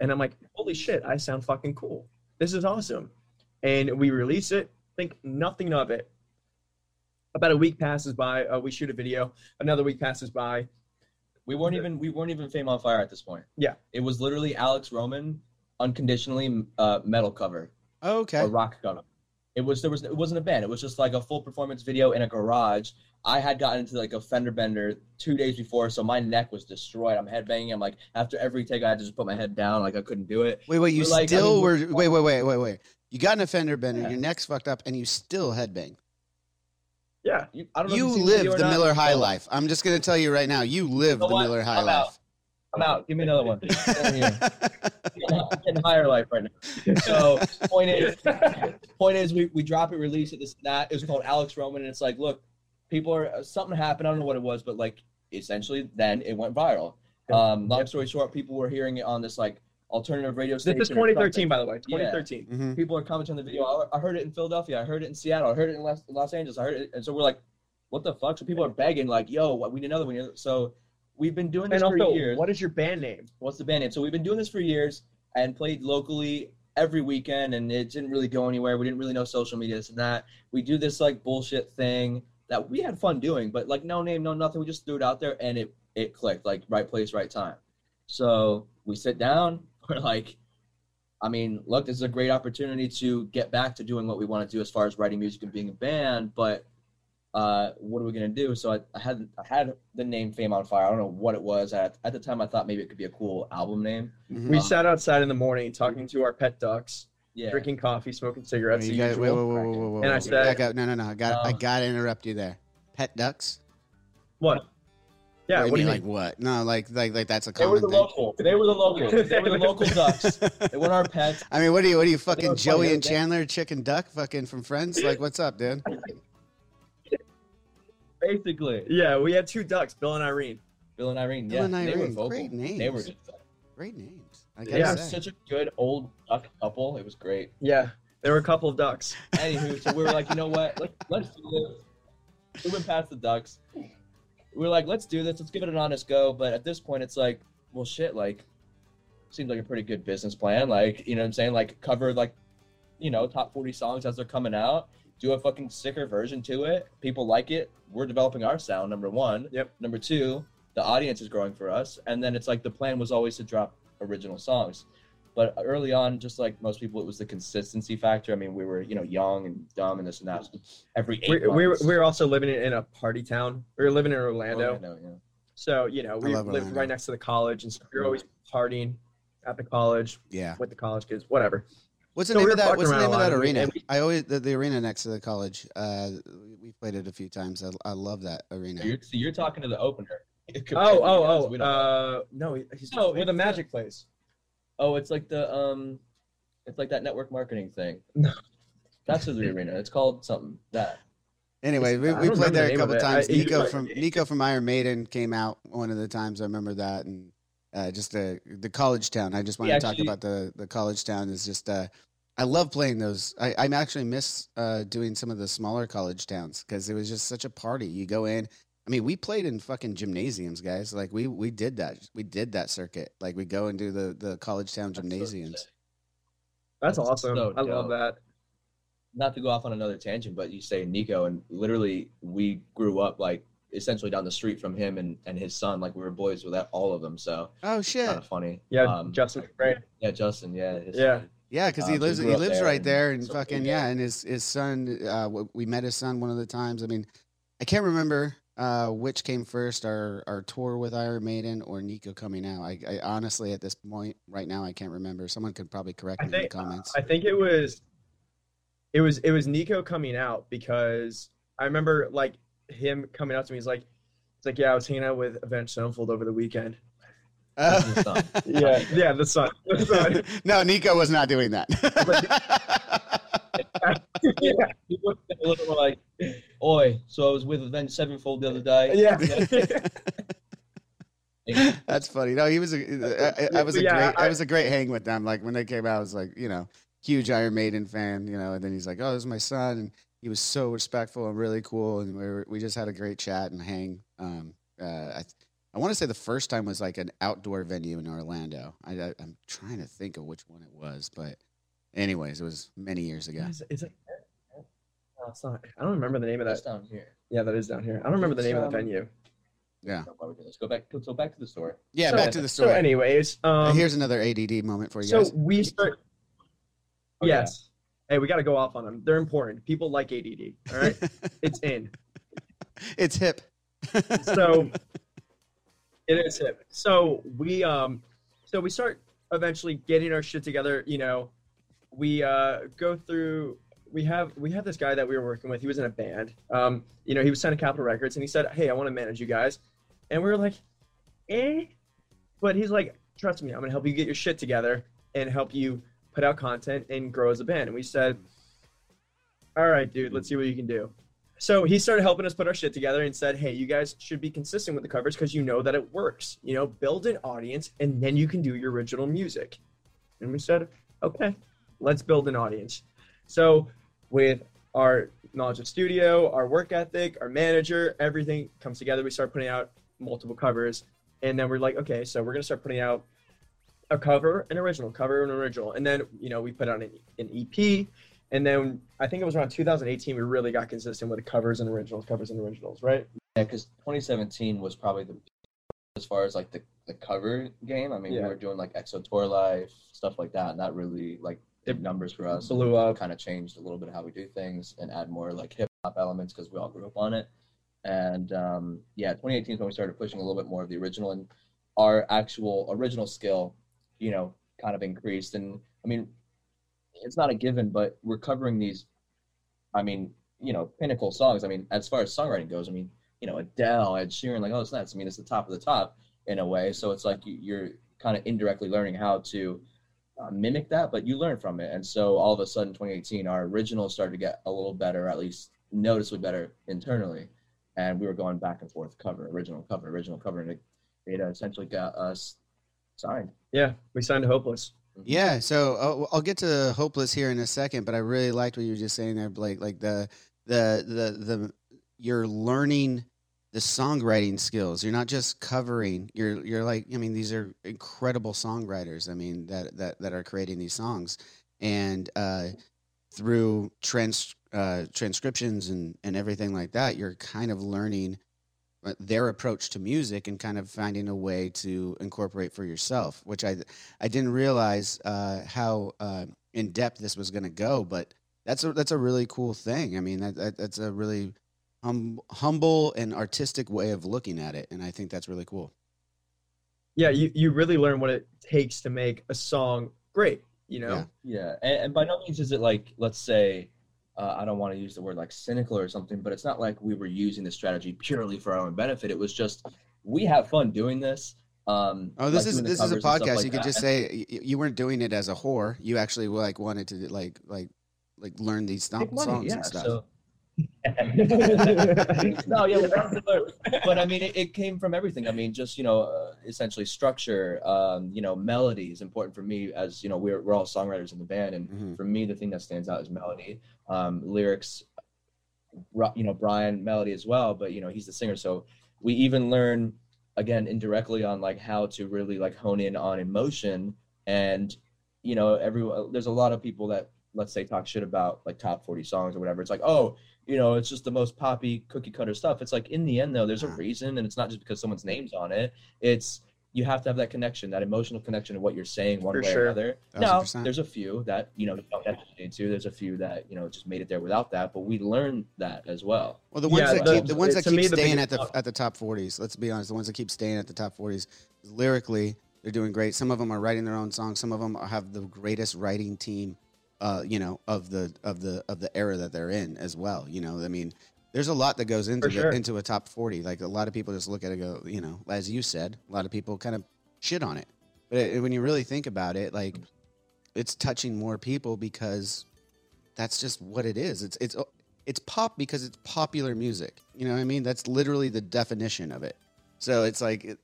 And I'm like, holy shit, I sound fucking cool. This is awesome. And we release it, think nothing of it. About a week passes by. Uh, we shoot a video. Another week passes by. We weren't even we weren't even Fame on Fire at this point. Yeah. it was literally Alex Roman, unconditionally uh, metal cover. okay. a rock cover. It was there was it wasn't a band. It was just like a full performance video in a garage. I had gotten into like a fender bender two days before, so my neck was destroyed. I'm headbanging. I'm like after every take, I had to just put my head down, like I couldn't do it. Wait, wait. You like, I still mean, were. Wait, wait, wait, wait, wait. You got an fender bender. Yeah. Your neck's fucked up, and you still headbang. Yeah. You, I don't know. You you've the live the not. Miller High life. I'm just gonna tell you right now. You live know the what? Miller High I'm out. life. I'm out. Give me another one. Over here. I'm getting higher life right now. So point is, point is, we, we drop it, release it, this and that. It was called Alex Roman, and it's like, look, people are something happened. I don't know what it was, but like essentially, then it went viral. Um, long story short, people were hearing it on this like alternative radio station. This is 2013, by the way. Yeah. 2013. Mhm. People are commenting on the video. I, I heard it in Philadelphia. I heard it in Seattle. I heard it in Los, Los Angeles. I heard it, and so we're like, what the fuck? So people are begging, like, yo, what, we need another. We need. So we've been doing this And for also, years what is your band name? what's the band name? So we've been doing this for years and played locally every weekend, and it didn't really go anywhere. We didn't really know social media, this and that. We do this like bullshit thing that we had fun doing, but like no name, no nothing. We just threw it out there, and it it clicked. Like right place, right time. So we sit down. We're like, I mean, look, this is a great opportunity to get back to doing what we want to do as far as writing music and being a band, but uh, what are we gonna do? So I, I had I had the name Fame on Fire. I don't know what it was at at the time. I thought maybe it could be a cool album name. Mhm. We Um, sat outside in the morning talking to our pet ducks, Yeah, drinking coffee, smoking cigarettes. You the got, wait, wait, usual. wait, wait, wait, wait, And I said- Back up. No, no, no. I got, I got to interrupt you there. Pet ducks. What? Yeah. Wait, what do you mean, mean? like what? No, like, like, like that's a they were common the thing. local. They were the local. They were the local ducks. They weren't our pets. I mean, what are you? What are you fucking Joey and Chandler, chicken duck, fucking from Friends? Like, what's up, dude? Basically, Yeah, we had two ducks, Bill and Irene. Bill and Irene. Bill yeah, and they were vocal. great names. They names. were. Great names. I They Yeah. were such a good old duck couple. It was great. Yeah. There were a couple of ducks. Anywho, so we were like, you know what? Let's let's do this. We went past the ducks. We were like, let's do this. Let's give it an honest go. But at this point, it's like, well, shit. Like, seems like a pretty good business plan. Like, you know what I'm saying? Like, cover like, you know, top 40 songs as they're coming out. Do a fucking sicker version to it. People like it. We're developing our sound. Number one. Yep. Number two, the audience is growing for us. And then it's like the plan was always to drop original songs. But early on, just like most people, it was the consistency factor. I mean, we were, you know, young and dumb and this and that. Every eight We, we, were, months. we were also living in a party town. We were living in Orlando. Orlando, yeah. So, you know, we love lived Orlando. right next to the college. And so we were always partying at the college Yeah. with the college kids, whatever. What's the So name were of that? What's the name of that arena? we- I always the, the arena next to the college. Uh, we played it a few times. I, I love that arena. So you're, so you're talking to the opener. Oh, oh, We oh. don't know. Uh, no, he- he's No, where the magic place. Oh, it's like the um, it's like that network marketing thing. No. That's the arena. It's called something that. Anyway, we, we played there the a couple of times. I- Nicko from Nicko from Iron Maiden came out one of the times. I remember that, and uh, just uh, the college town. I just want to talk actually- about the the college town. Is just uh, I love playing those. I I actually miss uh, doing some of the smaller college towns because it was just such a party. You go in. I mean, we played in fucking gymnasiums, guys. Like we we did that. We did that circuit. Like we go and do the the college town That's so gymnasiums. sick. That's, That's awesome. so I love that. Not to go off on another tangent, but you say Nicko, and literally we grew up like essentially down the street from him and, and his son. Like we were boys with all of them. So Oh shit! kind of funny. Yeah, Um, Justin, right? yeah, Justin. Yeah. his Yeah. son. Yeah, because he Um, so lives he lives there right and there, and so- fucking yeah. yeah, and his his son. Uh, we met his son one of the times. I mean, I can't remember uh, which came first, our our tour with Iron Maiden or Nicko coming out. I, I honestly, at this point, right now, I can't remember. Someone could probably correct I me in the think comments. I think it was it was it was Nicko coming out because I remember like him coming out to me. He's like, it's like yeah, I was hanging out with Avenged Sevenfold over the weekend. His son. Yeah, yeah, the sun. The sun. no, Nicko was not doing that. yeah, He looked a little like, "Oi!" So I was with Avenged Sevenfold the other day. yeah. That's funny. No, he was a. I, I was a Yeah, great. I, I- was a great hang with them. Like when they came out, I was like, you know, huge Iron Maiden fan. You know, and then he's like, "Oh, this is my son," and he was so respectful and really cool, and we were, we just had a great chat and hang. Um, uh, I, I want to say the first time was like an outdoor venue in Orlando. I, I, I'm trying to think of which one it was, but anyways, it was many years ago. Is, is it? No, it's not. I don't remember the name of That's that. down here. Yeah, that is down here. I don't remember the name of Um, the venue. Yeah, Let's go back. So back to the story. yeah. So- back to the store. So, story. anyways, um, Here's another ADD moment for you so guys. we start. Oh, yeah. yes. Hey, we got to go off on them. They're important. People like ADD. All right, it's in. it's hip. So it is hip. So we um, so we start eventually getting our shit together. You know, we uh go through. We have we have this guy that we were working with. He was in a band. Um, you know, he was signed to Capitol Records, and he said, "Hey, I want to manage you guys," and we were like, "Eh," but he's like, "Trust me, I'm gonna help you get your shit together and help you put out content and grow as a band." And we said, "All right, dude, let's see what you can do." So he started helping us put our shit together and said, "Hey, you guys should be consistent with the covers because you know that it works. You know, build an audience and then you can do your original music." And we said, "Okay, let's build an audience." So with our knowledge of studio, our work ethic, our manager, everything comes together. We start putting out multiple covers, and then we're like, okay, so we're gonna start putting out a cover, an original, cover, an original, and then you know we put out an, an EP, and then I think it was around 2018 we really got consistent with covers and originals, covers and originals, right? Yeah, because 2017 was probably the as far as like the, the cover game. I mean, Yeah. we were doing like XO Tour Life stuff like that, and that really like It numbers for us. blew up. Kind of changed a little bit how we do things and add more like hip hop elements because we all grew up on it. And um, yeah, 2018 is when we started pushing a little bit more of the original, and our actual original skill, you know, kind of increased. And I mean, it's not a given, but we're covering these. I mean, you know, pinnacle songs. I mean, as far as songwriting goes, I mean, you know, Adele, Ed Sheeran, like, oh, it's nuts. I mean, it's the top of the top in a way. So it's like you're kind of indirectly learning how to uh, mimic that, but you learn from it. And so all of a sudden, 2018, our originals started to get a little better, at least noticeably better internally. And we were going back and forth, cover, original, cover, original, cover, and it, it essentially got us signed. Yeah, we signed Hopeless. Yeah, so uh, I'll get to hopeless here in a second, but I really liked what you were just saying there, Blake. Like the the the the you're learning the songwriting skills. You're not just covering. You're you're like I mean these are incredible songwriters. I mean that that that are creating these songs, and uh, through trans uh, transcriptions and and everything like that, you're kind of learning uh, their approach to music and kind of finding a way to incorporate for yourself, which I I didn't realize uh, how uh, in depth this was going to go, but that's a that's a really cool thing. I mean, that, that that's a really hum, humble and artistic way of looking at it, and I think that's really cool. Yeah, you you really learn what it takes to make a song great. You know. Yeah. Yeah, and, and by no means is it like, let's say, uh, I don't want to use the word like cynical or something, but it's not like we were using the strategy purely for our own benefit. It was just we have fun doing this. Um, Oh, this like is this is a covers and stuff podcast. like you could that. just say you, you weren't doing it as a whore. You actually like wanted to like like like learn these sto- money, songs yeah, and stuff. So... no, yeah, well, but I mean, it, it came from everything. I mean, just you know, uh, essentially structure. Um, you know, melody is important for me, as you know, we're we're all songwriters in the band, and Mhm. for me, the thing that stands out is melody. Um, lyrics, you know, Bryan melody as well, but you know, he's the singer, so we even learn again indirectly on like how to really like hone in on emotion and you know everyone there's a lot of people that let's say talk shit about like top 40 songs or whatever it's like oh you know it's just the most poppy cookie cutter stuff it's like in the end though there's a reason and it's not just because someone's name's on it it's you have to have that connection that emotional connection to what you're saying one For way sure. or another Thousand now there's a few that you know don't necessarily need to there's a few that you know just made it there without that but we learned that as well Well, the ones Yeah, that the- keep the ones that keep me, the staying biggest at the pro- at the top forties. Let's be honest, the ones that keep staying at the top forties, lyrically, they're doing great. Some of them are writing their own songs. Some of them have the greatest writing team, uh, you know, of the of the of the era that they're in as well. You know, I mean, there's a lot that goes into the, sure. into a top forty. Like a lot of people just look at it, and go, you know, as you said, a lot of people kind of shit on it. But it, when you really think about it, like it's touching more people because that's just what it is. It's it's it's pop because it's popular music. You know what I mean? That's literally the definition of it. So it's like it,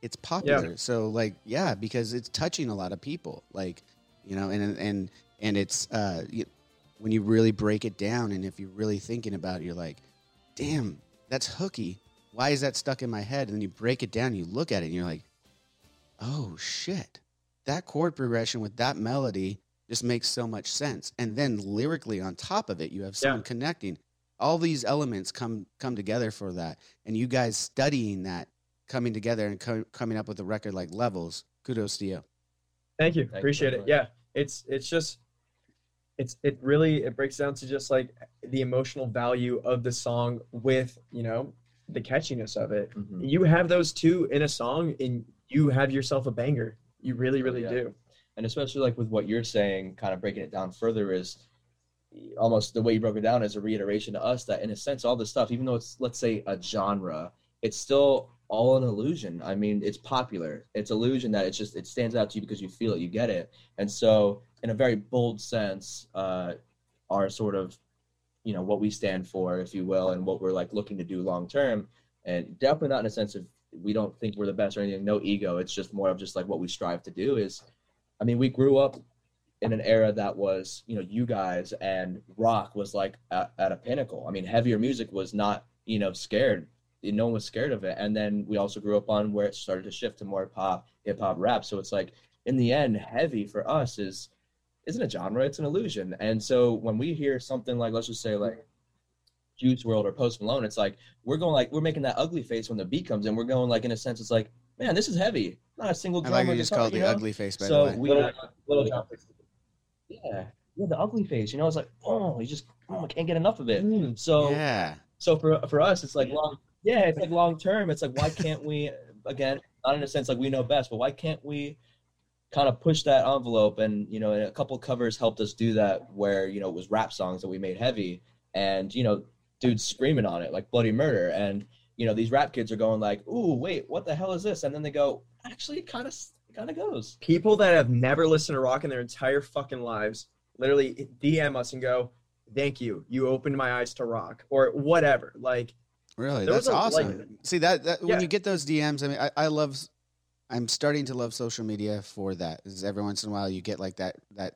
it's popular. So like yeah, because it's touching a lot of people. Like you know, and and and it's uh you, when you really break it down, and if you're really thinking about it, you're like, damn, that's hooky. Why is that stuck in my head? And then you break it down, you look at it, and you're like, oh shit, that chord progression with that melody just makes so much sense. And then lyrically on top of it, you have someone Yeah. connecting. All these elements come come together for that, and you guys studying that, coming together and co- coming up with a record like Levels. Kudos to you. Thank you. Thank Appreciate very it. much. Yeah. It's it's just it's it really it breaks down to just like the emotional value of the song with, you know, the catchiness of it. Mhm. You have those two in a song and you have yourself a banger. You really, really Yeah. do. and especially like with what you're saying kind of breaking it down further is almost the way you broke it down is a reiteration to us that in a sense all this stuff even though it's let's say a genre it's still all an illusion i mean it's popular it's illusion that it's just it stands out to you because you feel it you get it and so in a very bold sense uh our sort of you know what we stand for if you will and what we're like looking to do long term and definitely not in a sense of we don't think we're the best or anything no ego it's just more of just like what we strive to do is I mean, we grew up in an era that was, you know, you guys and rock was like at, at a pinnacle. I mean, heavier music was not, you know, scared. No one was scared of it. And then we also grew up on where it started to shift to more pop, hip hop, rap. So it's like, in the end, heavy for us is isn't a genre; it's an illusion. And so when we hear something like, let's just say, like Juice WRLD or Post Malone, it's like we're going like we're making that ugly face when the beat comes in. We're going like in a sense, it's like, man, this is heavy. Not a single I drum. like or you just guitar, called you the ugly face, by so the way. we Little- little John yeah yeah the ugly face you know it's like oh you just oh, I can't get enough of it Mm. so yeah. so for for us it's like long yeah it's like long term it's like why can't we again not in a sense like we know best but why can't we kind of push that envelope and you know a couple covers helped us do that where you know it was rap songs that we made heavy and you know dudes screaming on it like bloody murder and you know these rap kids are going like ooh wait what the hell is this and then they go actually it kind of kind of goes People that have never listened to rock in their entire fucking lives literally DM us and go, Thank you. You opened my eyes to rock or whatever. Like Really, that's a- awesome. like- See that, that Yeah. when you get those DMs, I mean, I, I love, I'm starting to love social media for that. Is every once in a while you get like that that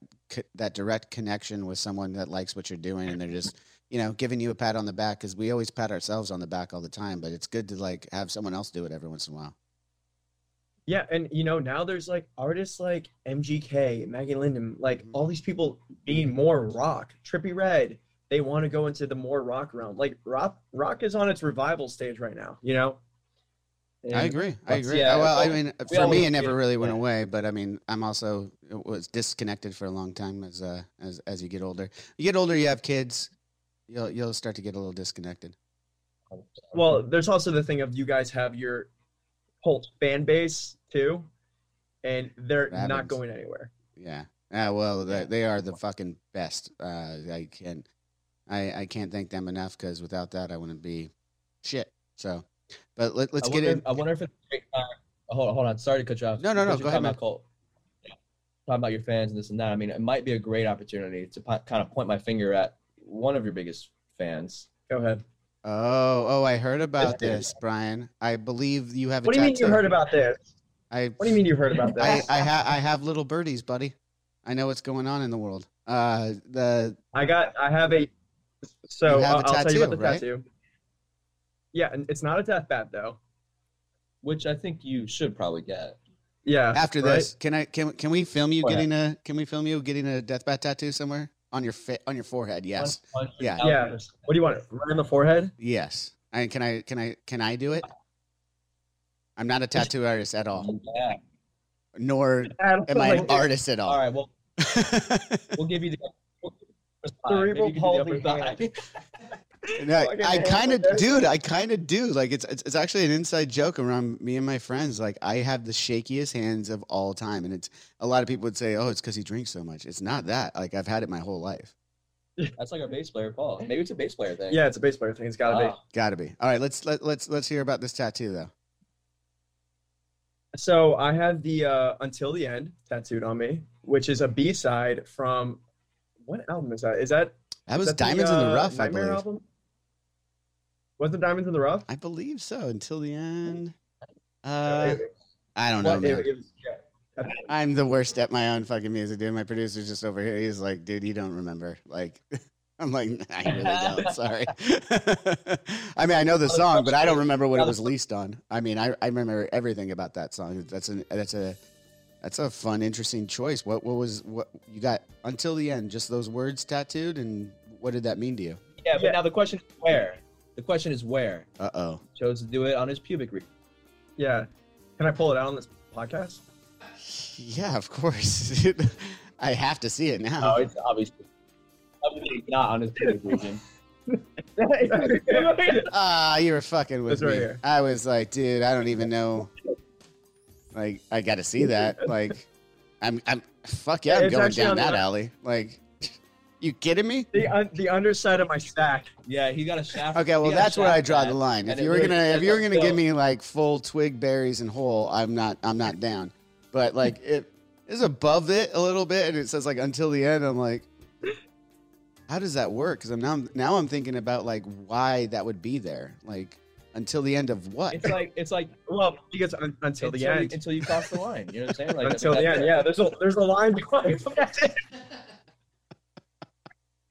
that direct connection with someone that likes what you're doing, and they're just you know giving you a pat on the back because we always pat ourselves on the back all the time, but it's good to like have someone else do it every once in a while. Yeah, and you know now there's like artists like MGK, Maggie Lindemann, like Mhm. all these people being more rock. Trippie Redd, they want to go into the more rock realm. Like rock, rock is on its revival stage right now. You know. I agree. I agree. yeah, well, I mean, we for me, it never really went away. But I mean, I'm also it was disconnected for a long time as uh, as as you get older. You get older, you have kids. You'll you'll start to get a little disconnected. Well, there's also the thing of you guys have your whole fan base too, and they're not going anywhere. Yeah. Yeah. Well, they, they are the fucking best. Uh, I can't I I can't thank them enough because without that, I wouldn't be shit. So, but let, let's I get in. if, I wonder if it's a great time. Hold on, hold on. Sorry to cut you off. No, no, no, go ahead, talking about Colt. Yeah. Talking about your fans and this and that. I mean, it might be a great opportunity to po- kind of point my finger at one of your biggest fans. Go ahead. Oh, oh, I heard about this, Bryan. I believe you have. A What do you mean you heard about this? I What do you mean you heard about I this? I, ha- I have little birdies, buddy. I know what's going on in the world. Uh, the I got. I have a. So have I'll, a I'll tell you about the right? tattoo. Yeah, and it's not a death bat though. which I think you should probably get. Yeah. after right? this, can I can can we film you oh, Go ahead. getting a can we film you getting a death bat tattoo somewhere on your fa- on your forehead? Yes, Yeah. Yeah. What do you want? Right on the forehead? yes. And can I can I can I do it? I'm not a tattoo artist at all, oh, Yeah. nor am I an artist at all. All right. Well, we'll give you the. We'll give you the. Cerebral Maybe you can do the palsy upper thigh. No, Fucking I kind of, dude. I kind of do. Like, it's, it's it's actually an inside joke around me and my friends. Like, I have the shakiest hands of all time, and it's a lot of people would say, "Oh, it's because he drinks so much." It's not that. Like, I've had it my whole life. That's like our bass player, Paul. Maybe it's a bass player thing. Yeah, it's a bass player thing. It's gotta be. Ah. Got to be. All right, let's let, let's let's hear about this tattoo though. So I have the uh, "Until the End" tattooed on me, which is a B side from what album is that? Is that that was that Diamonds in the uh, Rough, I Nightmare believe. album? Was it Diamonds in the Rough? I believe so. Until the end. Uh, I don't know, what- man. it- it was- yeah. I'm the worst at my own fucking music, dude. My producer's just over here. He's like, dude, you don't remember. Like, I'm like, I really don't. Sorry. I mean, I know the song, but I don't remember what it was leased on. I mean, I, I remember everything about that song. That's an that's a that's a fun, interesting choice. What what was what you got until the end? Just those words tattooed, and what did that mean to you? Yeah, but Yeah. now the question is where? The question is where? Uh oh. Chose to do it on his pubic region. Yeah. Can I pull it out on this podcast? Yeah, of course. I have to see it now. No, it's obviously, obviously not on his pubic region. Ah, you were fucking with It's right me. here. I was like, dude, I don't even know. Like, I got to see that. Like, I'm, I'm, fuck yeah, Yeah, I'm it's going down that the- alley. Like, you kidding me? the un- the underside of my sack. Yeah, he got a shaft. Okay, well, that's where I draw tat, the line. If you were really gonna, if you were gonna give me like full twig berries and whole, I'm not, I'm not down. But like, it is above it a little bit, and it says like until the end. I'm like, how does that work? Because I'm now, now I'm thinking about like why that would be there. Like, until the end of what? It's like it's like Well, because un- until the end. You, until you cross the line. You know what I'm saying? Like until the end. it. Yeah, there's a there's a line behind. it.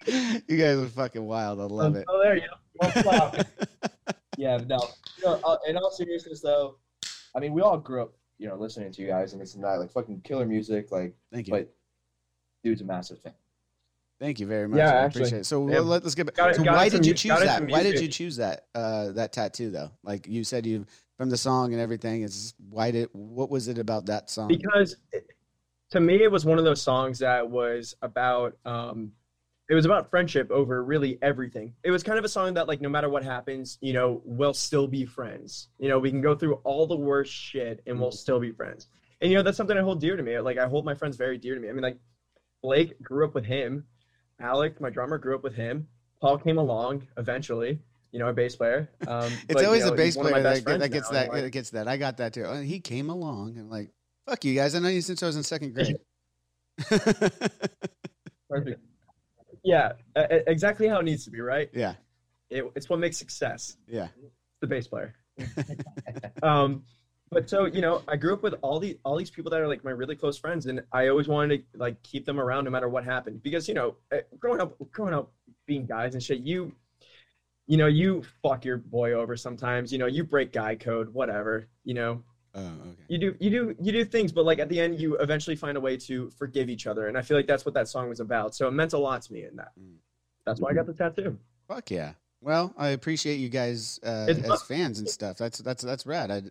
you guys are fucking wild. I love it. Oh, there you go. Yeah, no. You know, uh, in all seriousness, though, I mean, we all grew up, you know, listening to you guys and this and that, like fucking killer music, like. Thank you. But dude's a massive fan. Thank you very much. Yeah, I actually. appreciate it. So Yeah. well, let, us get back. Got it- so got why did you choose that? Why did you choose that uh, that tattoo though? Like you said, you from the song and everything. Is why did what was it about that song? because it- to me it was one of those songs that was about um it was about friendship over really everything it was kind of a song that like no matter what happens you know we'll still be friends you know we can go through all the worst shit and we'll still be friends and you know that's something i hold dear to me like i hold my friends very dear to me i mean like blake grew up with him alec my drummer grew up with him paul came along eventually you know a bass player um it's but, you always know, the bass he's one of player that, get- that gets now, that like, that gets that. I got that too. And he came along and like, fuck you guys. I know you since I was in second grade. Perfect. Yeah exactly how it needs to be right yeah, it, it's what makes success yeah. the bass player. um, but so you know, I grew up with all the all these people that are like my really close friends, and I always wanted to like keep them around no matter what happened because you know, eh, growing up, growing up being guys and shit, you, you know, you fuck your boy over sometimes. You know, you break guy code, whatever. You know, Oh, okay. you do you do you do things, but like at the end, you eventually find a way to forgive each other, and I feel like that's what that song was about. So it meant a lot to me in that. Mm. That's why I got the tattoo. Fuck yeah. Well, I appreciate you guys uh, as fun. fans and stuff. That's that's that's rad. I,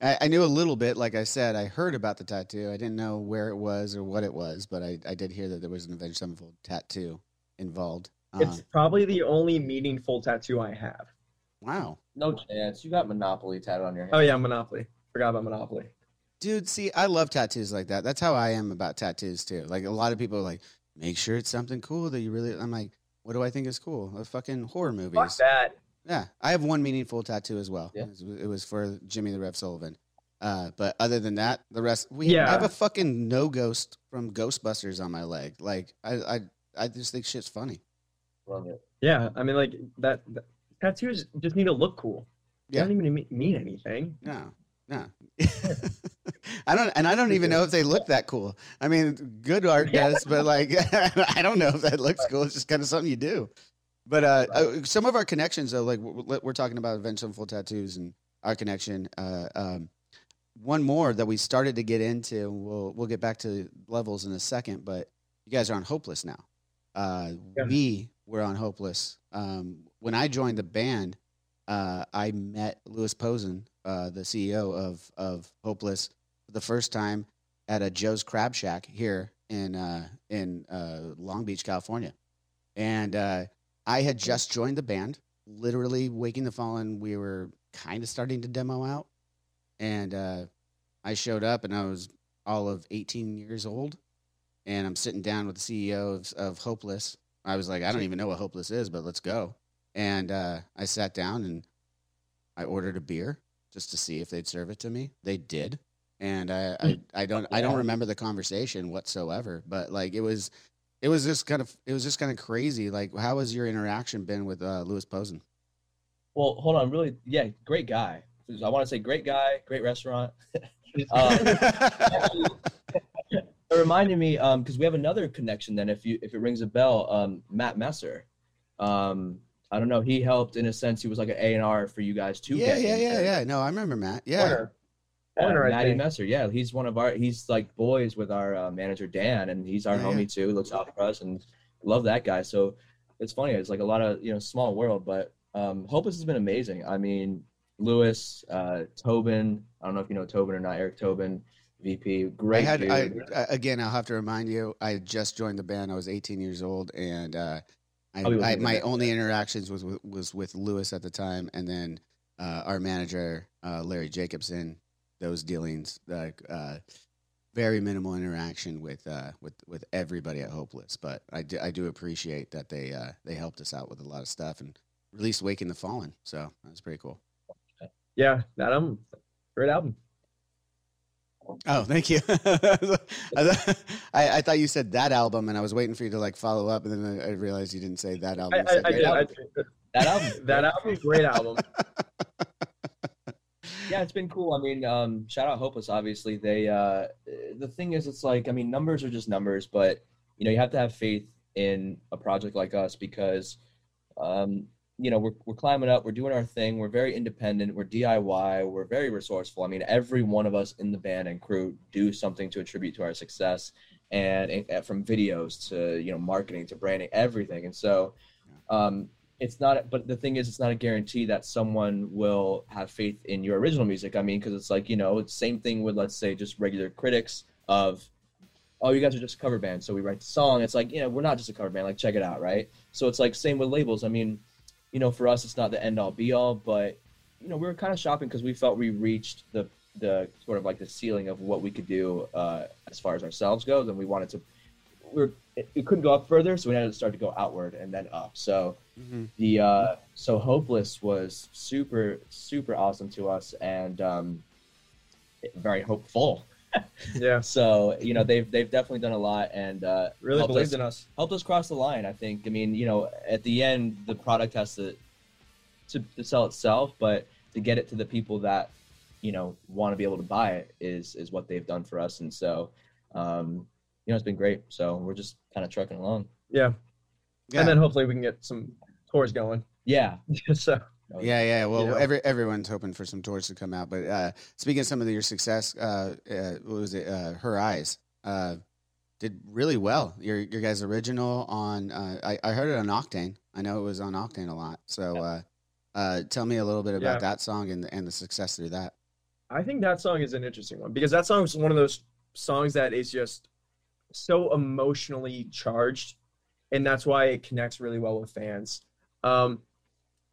I I knew a little bit. Like I said, I heard about the tattoo. I didn't know where it was or what it was, but I, I did hear that there was an Avenged Sevenfold tattoo involved. Uh, It's probably the only meaningful tattoo I have. wow, No chance. You got Monopoly tattooed on your hand. Oh yeah, Monopoly. Forgot about Monopoly. dude. See, I love tattoos like that. That's how I am about tattoos too. Like a lot of people are like, make sure it's something cool that you really. I'm like, what do I think is cool? A fucking horror movies. Fuck that. Yeah, I have one meaningful tattoo as well. Yeah. It, was, for Jimmy the Rev Sullivan. Uh, but other than that, the rest we Yeah. I have a fucking no ghost from Ghostbusters on my leg. Like I I I just think shit's funny. Love it. Yeah, I mean like that, that tattoos just need to look cool. They Yeah. don't even mean, mean anything. No, no. I don't, and I don't even know if they look that cool. I mean, good art Yeah. does, but like, I don't know if that looks cool. It's just kind of something you do. But uh, uh, some of our connections, though, like we're, we're talking about Sevenfold tattoos and our connection. Uh, um, one more that we started to get into. We'll we'll get back to levels in a second, but you guys are on Hopeless now. Uh, Yeah. We were on Hopeless. Um, when I joined the band, uh, I met Louis Posen, uh, the CEO of of Hopeless, for the first time at a Joe's Crab Shack here in uh, in uh, Long Beach, California, and uh, I had just joined the band. Literally, Waking the Fallen, we were kind of starting to demo out, and uh, I showed up, and I was all of 18 years old, and I'm sitting down with the CEO of, of Hopeless. I was like, I don't even know what Hopeless is, but let's go. And uh, I sat down and I ordered a beer just to see if they'd serve it to me. They did, and I I, I don't I don't remember the conversation whatsoever. But like it was, it was just kind of it was just kind of crazy. Like, how has your interaction been with uh, Louis Posen? Well, hold on. Really, yeah, great guy. I want to say great guy, great restaurant. Um, it reminded me because we have another connection. Then, if you if it rings a bell, um, Matt Messer. Um, I don't know. He helped in a sense. He was like an A and R for you guys too. yeah, yeah, yeah, yeah. No, I remember Matt. Yeah, Corner. Yeah, Corner, I Matty. Messer. Yeah, he's one of our. He's like boys with our uh, manager Dan, and he's our Yeah, homie too. Looks out for us, and love that guy. So it's funny. It's like a lot of you know small world, but um, Hopeless has been amazing. I mean, Louis, uh, Tobin. I don't know if you know Tobin or not. Eric Tobin, VP. I Great had dude. I, I- again. I'll have to remind you. I just joined the band. I was 18 years old, and uh, I, I, my only interactions was with, was with Louis at the time, and then uh, our manager uh, Larry Jacobson. Those dealings, like uh, very minimal interaction with uh, with with everybody at Hopeless, but I do, I do appreciate that they uh, they helped us out with a lot of stuff and released Waking the Fallen. So that was pretty cool. Yeah, that album, great album. Oh, thank you. I, thought- I, I thought you said that album, and I was waiting for you to like follow up, and then I, I realized you didn't say that album. You I, I great did. I, album. that album. that album, great album. yeah, it's been cool. I mean, um, shout out Hopeless. Obviously, they. Uh, the thing is, it's like I mean, numbers are just numbers, but you know, you have to have faith in a project like us because, um, you know, we're we're climbing up, we're doing our thing, we're very independent, we're DIY, we're very resourceful. I mean, every one of us in the band and crew do something to attribute to our success, and, and from videos to you know marketing to branding, everything, and so. Um, it's not but the thing is it's not a guarantee that someone will have faith in your original music. I mean because it's like you know it's same thing with let's say just regular critics of oh you guys are just a cover band so we write the song. It's like you know we're not just a cover band like check it out right? So it's like same with labels. I mean you know for us it's not the end all be all but you know we were kind of shopping because we felt we reached the the sort of like the ceiling of what we could do uh, as far as ourselves goes and we wanted to we were it, couldn't go up further so we had to start to go outward and then up so Mhm. the uh so hopeless was super super awesome to us and um very hopeful Yeah, so you know they've they've definitely done a lot and uh really helped believed us, in us. helped us cross the line i think i mean you know at the end the product has to to, to sell itself but to get it to the people that you know want to be able to buy it is is what they've done for us, and so um, you know it's been great. So we're just kind of trucking along. Yeah. Yeah. And then hopefully we can get some tours going. Yeah, so Yeah, yeah. Well, know? every everyone's hoping for some tours to come out. But uh, speaking of some of your success, uh, uh, what was it? Uh, Her Eyes uh, did really well. Your your guys' original on uh, I I heard it on Octane. I know it was on Octane a lot. So uh, uh, tell me a little bit about Yeah. that song and and the success through that. I think that song is an interesting one because that song is one of those songs that is just so emotionally charged, and that's why it connects really well with fans. Um,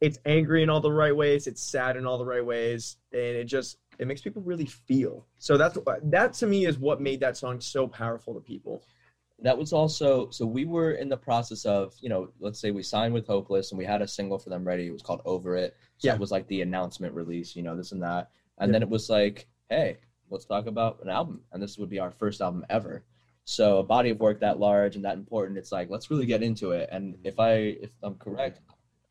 it's angry in all the right ways, it's sad in all the right ways, and it just it makes people really feel. So that's that to me is what made that song so powerful to people. that was also so we were in the process of you know let's say we signed with hopeless and we had a single for them ready it was called over it so Yeah. it was like the announcement release you know this and that and Yeah. then it was like hey let's talk about an album and this would be our first album ever so a body of work that large and that important it's like let's really get into it and if i if i'm correct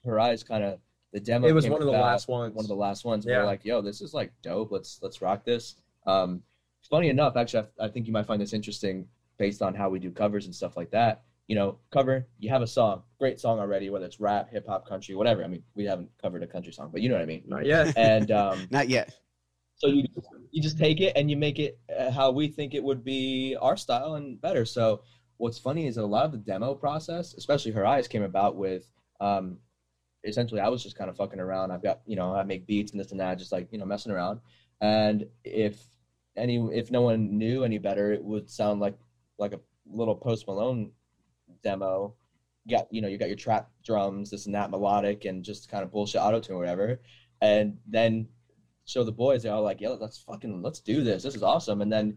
her eyes kind of the demo It was came one of the about- last ones. one of the last ones we Yeah. we're like yo this is like dope let's let's rock this um funny enough actually I, I think you might find this interesting based on how we do covers and stuff like that you know cover you have a song great song already whether it's rap hip hop country whatever i mean we haven't covered a country song but you know what i mean Not yet. and um Not yet. so you you just take it and you make it uh, how we think it would be our style and better. So what's funny is that a lot of the demo process, especially her eyes, came about with um, essentially I was just kind of fucking around. I've got you know I make beats and this and that, just like you know messing around. And if any if no one knew any better, it would sound like like a little Post Malone demo. You got you know you got your trap drums, this and that melodic, and just kind of bullshit auto tune or whatever. And then show the boys they're all like yeah let's fucking let's do this this is awesome and then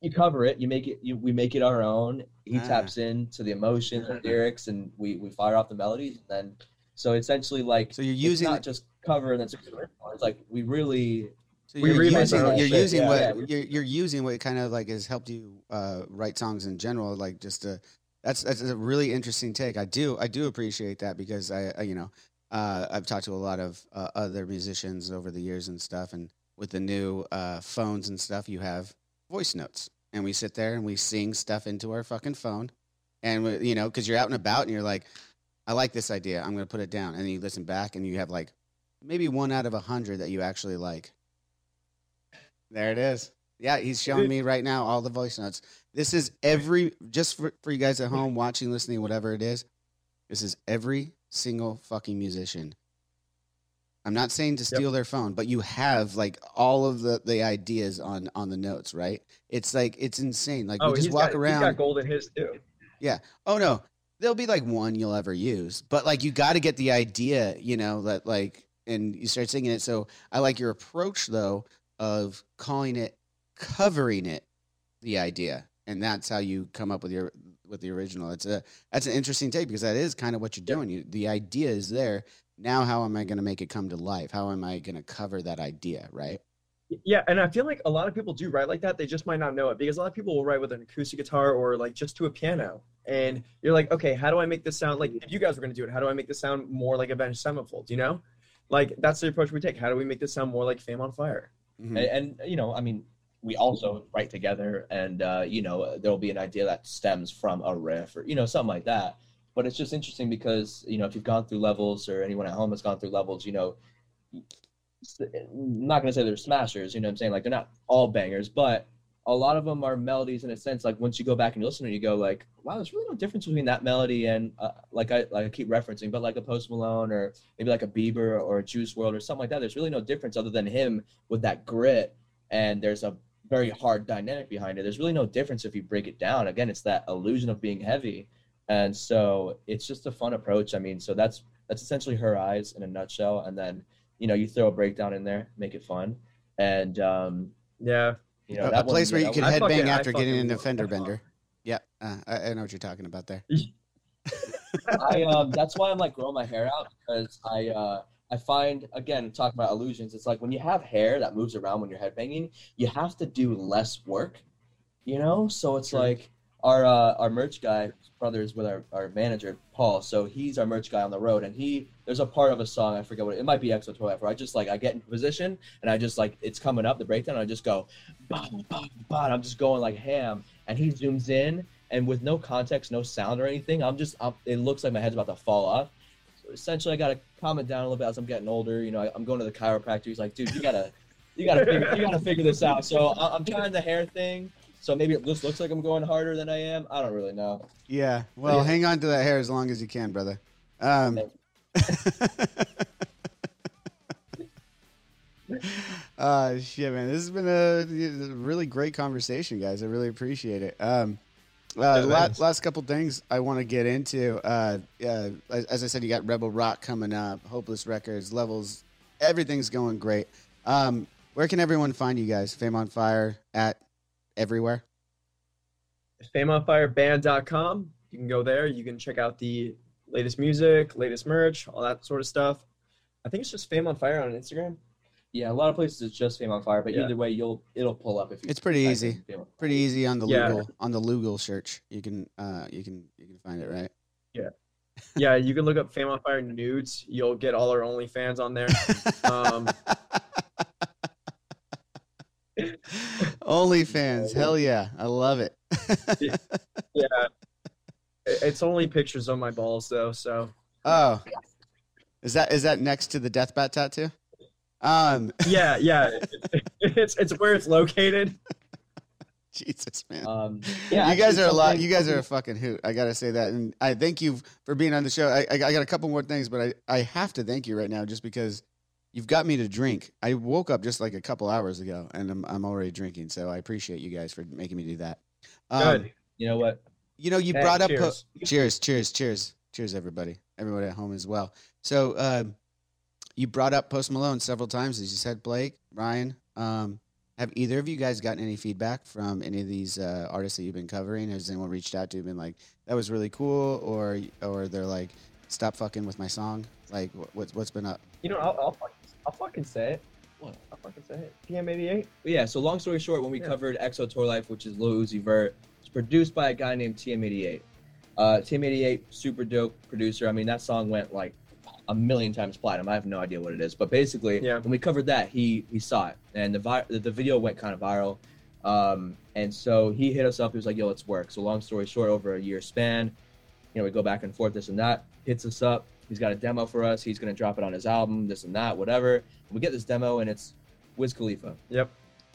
you cover it you make it you, we make it our own he Ah. taps into the emotions and lyrics and we we fire off the melodies and then so essentially like So you're it's using not just cover and then it's like we really So you're remix using, you're shit, using yeah. what Yeah. you're, you're using what kind of like has helped you uh, write songs in general. Like just to, that's that's a really interesting take. I do I do appreciate that because I, I you know uh, I've talked to a lot of uh, other musicians over the years and stuff, and with the new uh, phones and stuff, you have voice notes, and we sit there and we sing stuff into our fucking phone, and we, you know because you're out and about and you're like, I like this idea, I'm gonna put it down, and then you listen back and you have like maybe one out of a hundred that you actually like. There it is. Yeah, he's showing me right now all the voice notes. This is every just for, for you guys at home watching, listening, whatever it is. This is every single fucking musician. I'm not saying to Yep. steal their phone, but you have like all of the the ideas on on the notes, right? It's like it's insane. Like oh, we just walk got, around. He's got gold in his too. Yeah. Oh no, there'll be like one you'll ever use, but like you got to get the idea, you know, that like, and you start singing it. So I like your approach though of calling it, covering it, the idea, and that's how you come up with your with the original. It's a that's an interesting take because that is kind of what you're doing. You the idea is there. Now, how am I going to make it come to life? How am I going to cover that idea? Right? Yeah, and I feel like a lot of people do write like that. They just might not know it because a lot of people will write with an acoustic guitar or like just to a piano. And you're like, okay, how do I make this sound like if you guys were gonna do it? How do I make this sound more like Avenged Sevenfold? You know, like that's the approach we take. How do we make this sound more like Fame on Fire? Mhm. and, and you know i mean we also write together and uh, you know there'll be an idea that stems from a riff or you know something like that but it's just interesting because you know if you've gone through levels or anyone at home has gone through levels you know I'm not to say they're smashers you know what i'm saying? Like they're not all bangers but a lot of them are melodies in a sense like once you go back and you listen to it you go like wow there's really no difference between that melody and uh, like i like i keep referencing but like a post malone or maybe like a bieber or a Juice WRLD or something like that there's really no difference other than him with that grit and there's a very hard dynamic behind it. There's really no difference if you break it down. Again it's that illusion of being heavy. And so it's just a fun approach. I mean so that's that's essentially her eyes in a nutshell. And then you know you throw a breakdown in there make it fun and um Yeah, you know a, a that one- place where you that can one- headbang fucking- after getting fucking into fender that song. bender. Yeah, uh, I, I know what you're talking about there. I um that's why I'm like growing my hair out because I uh I find again talking about illusions, it's like when you have hair that moves around when you're headbanging, you have to do less work, you know. So it's True. like our uh, our merch guy brothers with our, our manager Paul. So he's our merch guy on the road, and he there's a part of a song I forget what it, it might be XO where I just like I get in position and I just like it's coming up the breakdown. I just go, bah, bah, bah, I'm just going like ham, and he zooms in and with no context, no sound or anything, I'm just I'm, it looks like my head's about to fall off. So essentially, I got to calm it down a little bit as I'm getting older. You know, I, I'm going to the chiropractor. He's like, dude, you gotta. You gotta, figure, you gotta figure this out. So I- I'm trying the hair thing. So maybe it just looks like I'm going harder than I am. I don't really know. Yeah. Well, Yeah. hang on to that hair as long as you can, brother. Um, uh, shit, man. This has been a, a really great conversation, guys. I really appreciate it. Um, uh, la- thanks. last couple things I want to get into. Uh, uh, as, as I said, you got Rebel Rock coming up, Hopeless Records, Levels, everything's going great. Um, where can everyone find you guys? Fame on Fire at everywhere. FameOnFireBand.com. You can go there. You can check out the latest music, latest merch, all that sort of stuff. I think it's just Fame on Fire on Instagram. Yeah, a lot of places it's just Fame on Fire, but Yeah. either way, you'll it'll pull up if you. It's pretty easy. in Fame on- Pretty easy on the Yeah. Google on the Google search. You can uh, you can you can find it right. Yeah. yeah, you can look up Fame on Fire nudes. You'll get all our OnlyFans on there. Um, OnlyFans, hell yeah, I love it. yeah, it's only pictures of my balls though. So oh, is that is that next to the death bat tattoo? Um, yeah, yeah, it's it's where it's located. Jesus man, Um, yeah, you guys are a lot. You guys are a fucking hoot. I gotta say that, and I thank you for being on the show. I, I, I got a couple more things, but I, I have to thank you right now just because you've got me to drink. I woke up just like a couple hours ago, and I'm I'm already drinking. So I appreciate you guys for making me do that. Um, Good. You know what? You know, you Hey, brought up. po- cheers. cheers, cheers, cheers, cheers, everybody, everybody at home as well. So, um, you brought up Post Malone several times, as you said, Blake, Bryan. Um, have either of you guys gotten any feedback from any of these uh, artists that you've been covering? Has anyone reached out to you been like, "That was really cool," or or they're like, "Stop fucking with my song"? Like, what's what's been up? You know, I'll, I'll, I'll fucking say it. What? I'll fucking say it. TM88. Yeah, so long story short, when we Yeah. covered XO Tour Life, which is Lil Uzi Vert, it's produced by a guy named TM88. Uh, TM88, super dope producer. I mean, that song went like a million times platinum. I have no idea what it is, but basically, Yeah. when we covered that, he he saw it, and the vi- the, the video went kind of viral. Um, and so he hit us up. He was like, "Yo, let's work." So long story short, over a year span, you know, we go back and forth, this and that. Hits us up. He's got a demo for us. He's gonna drop it on his album, this and that, whatever. We get this demo, and it's Wiz Khalifa Yep.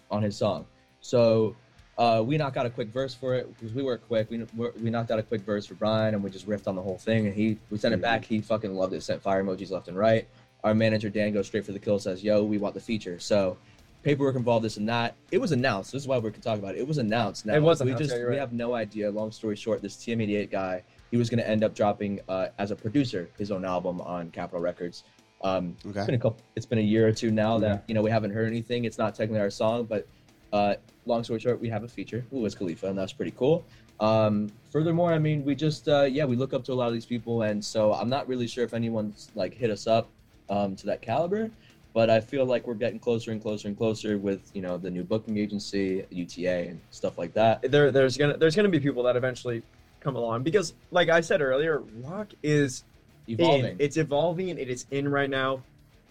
on his song. So uh, we knocked out a quick verse for it because we were quick. We, we knocked out a quick verse for Bryan and we just riffed on the whole thing. And he we sent it back. He fucking loved it. Sent fire emojis left and right. Our manager Dan goes straight for the kill. Says, "Yo, we want the feature." So paperwork involved this and that. It was announced. This is why we can talk about it. It was announced. Now It was we announced, just yeah, you're we have no idea. Long story short, this TM88 guy he was going to end up dropping uh, as a producer his own album on Capitol Records. Um, it's Okay, been a couple. It's been a year or two now that you know we haven't heard anything. It's not technically our song, but uh, long story short, we have a feature Wiz Khalifa, and that's pretty cool. Um, furthermore, I mean, we just uh, yeah, we look up to a lot of these people, and so I'm not really sure if anyone's like hit us up um, to that caliber, but I feel like we're getting closer and closer and closer with you know the new booking agency, UTA, and stuff like that. There, there's gonna there's gonna be people that eventually come along because, like I said earlier, rock is Evolving. in. It's evolving. It is in right now.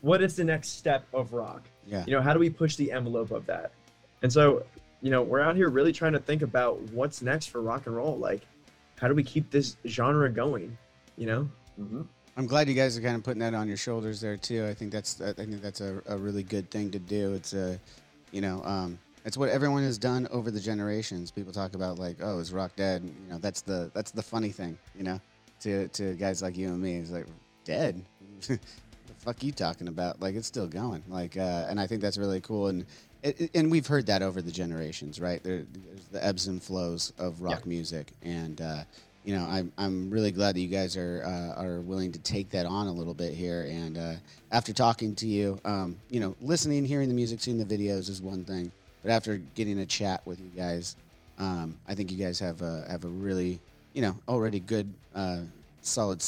What is the next step of rock? yeah, You know, how do we push the envelope of that? And so, you know, we're out here really trying to think about what's next for rock and roll. Like, how do we keep this genre going? You know? Mhm. I'm glad you guys are kind of putting that on your shoulders there too. I think that's I think that's a, a really good thing to do. It's a, you know, um, it's what everyone has done over the generations. People talk about like, oh, is rock dead? You know, that's the that's the funny thing. You know, to to guys like you and me, it's like dead. the fuck you talking about? Like it's still going. Like, uh, and I think that's really cool. And it, and we've heard that over the generations, right? There, there's the ebbs and flows of rock music, and uh, you know, I'm I'm really glad that you guys are uh, are willing to take that on a little bit here. And uh, after talking to you, um, you know, listening, hearing the music, seeing the videos is one thing, but after getting a chat with you guys, um, I think you guys have a have a really, you know, already good, uh, solid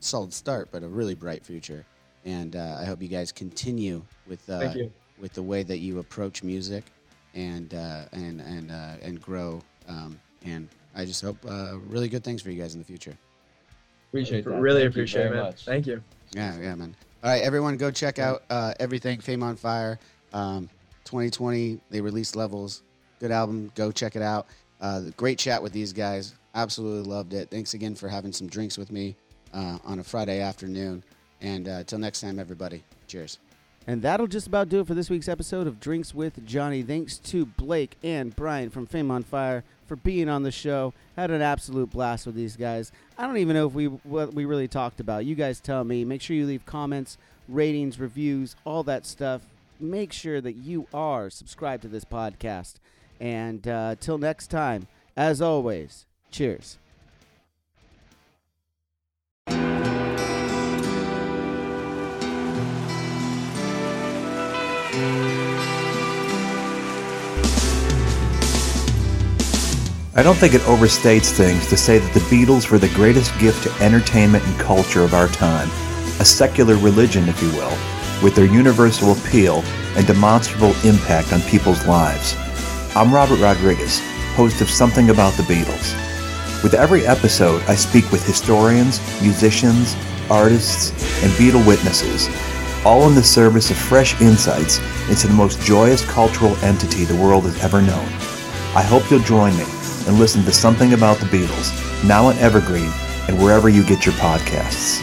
solid start, but a really bright future. And uh, I hope you guys continue with uh, with the way that you approach music and uh, and and uh, and grow um, and I just hope uh, really good things for you guys in the future. Appreciate that. Really Thank appreciate it, man. much. Thank you. Yeah, yeah, man. All right, everyone, go check out uh, everything Fame on Fire. Um, 2020, they released Levels. Good album. Go check it out. Uh, great chat with these guys. Absolutely loved it. Thanks again for having some drinks with me uh, on a Friday afternoon. And uh, till next time, everybody. Cheers. And that'll just about do it for this week's episode of Drinks with Johnny. Thanks to Blake and Bryan from Fame on Fire for being on the show. Had an absolute blast with these guys. I don't even know if we what we really talked about. You guys tell me. Make sure you leave comments, ratings, reviews, all that stuff. Make sure that you are subscribed to this podcast. And uh, till next time, as always, cheers. I don't think it overstates things to say that the Beatles were the greatest gift to entertainment and culture of our time, a secular religion, if you will, with their universal appeal and demonstrable impact on people's lives. I'm Robert Rodriguez, host of Something About the Beatles. With every episode, I speak with historians, musicians, artists, and Beatle witnesses, all in the service of fresh insights into the most joyous cultural entity the world has ever known. I hope you'll join me and listen to Something About the Beatles, now on Evergreen and wherever you get your podcasts.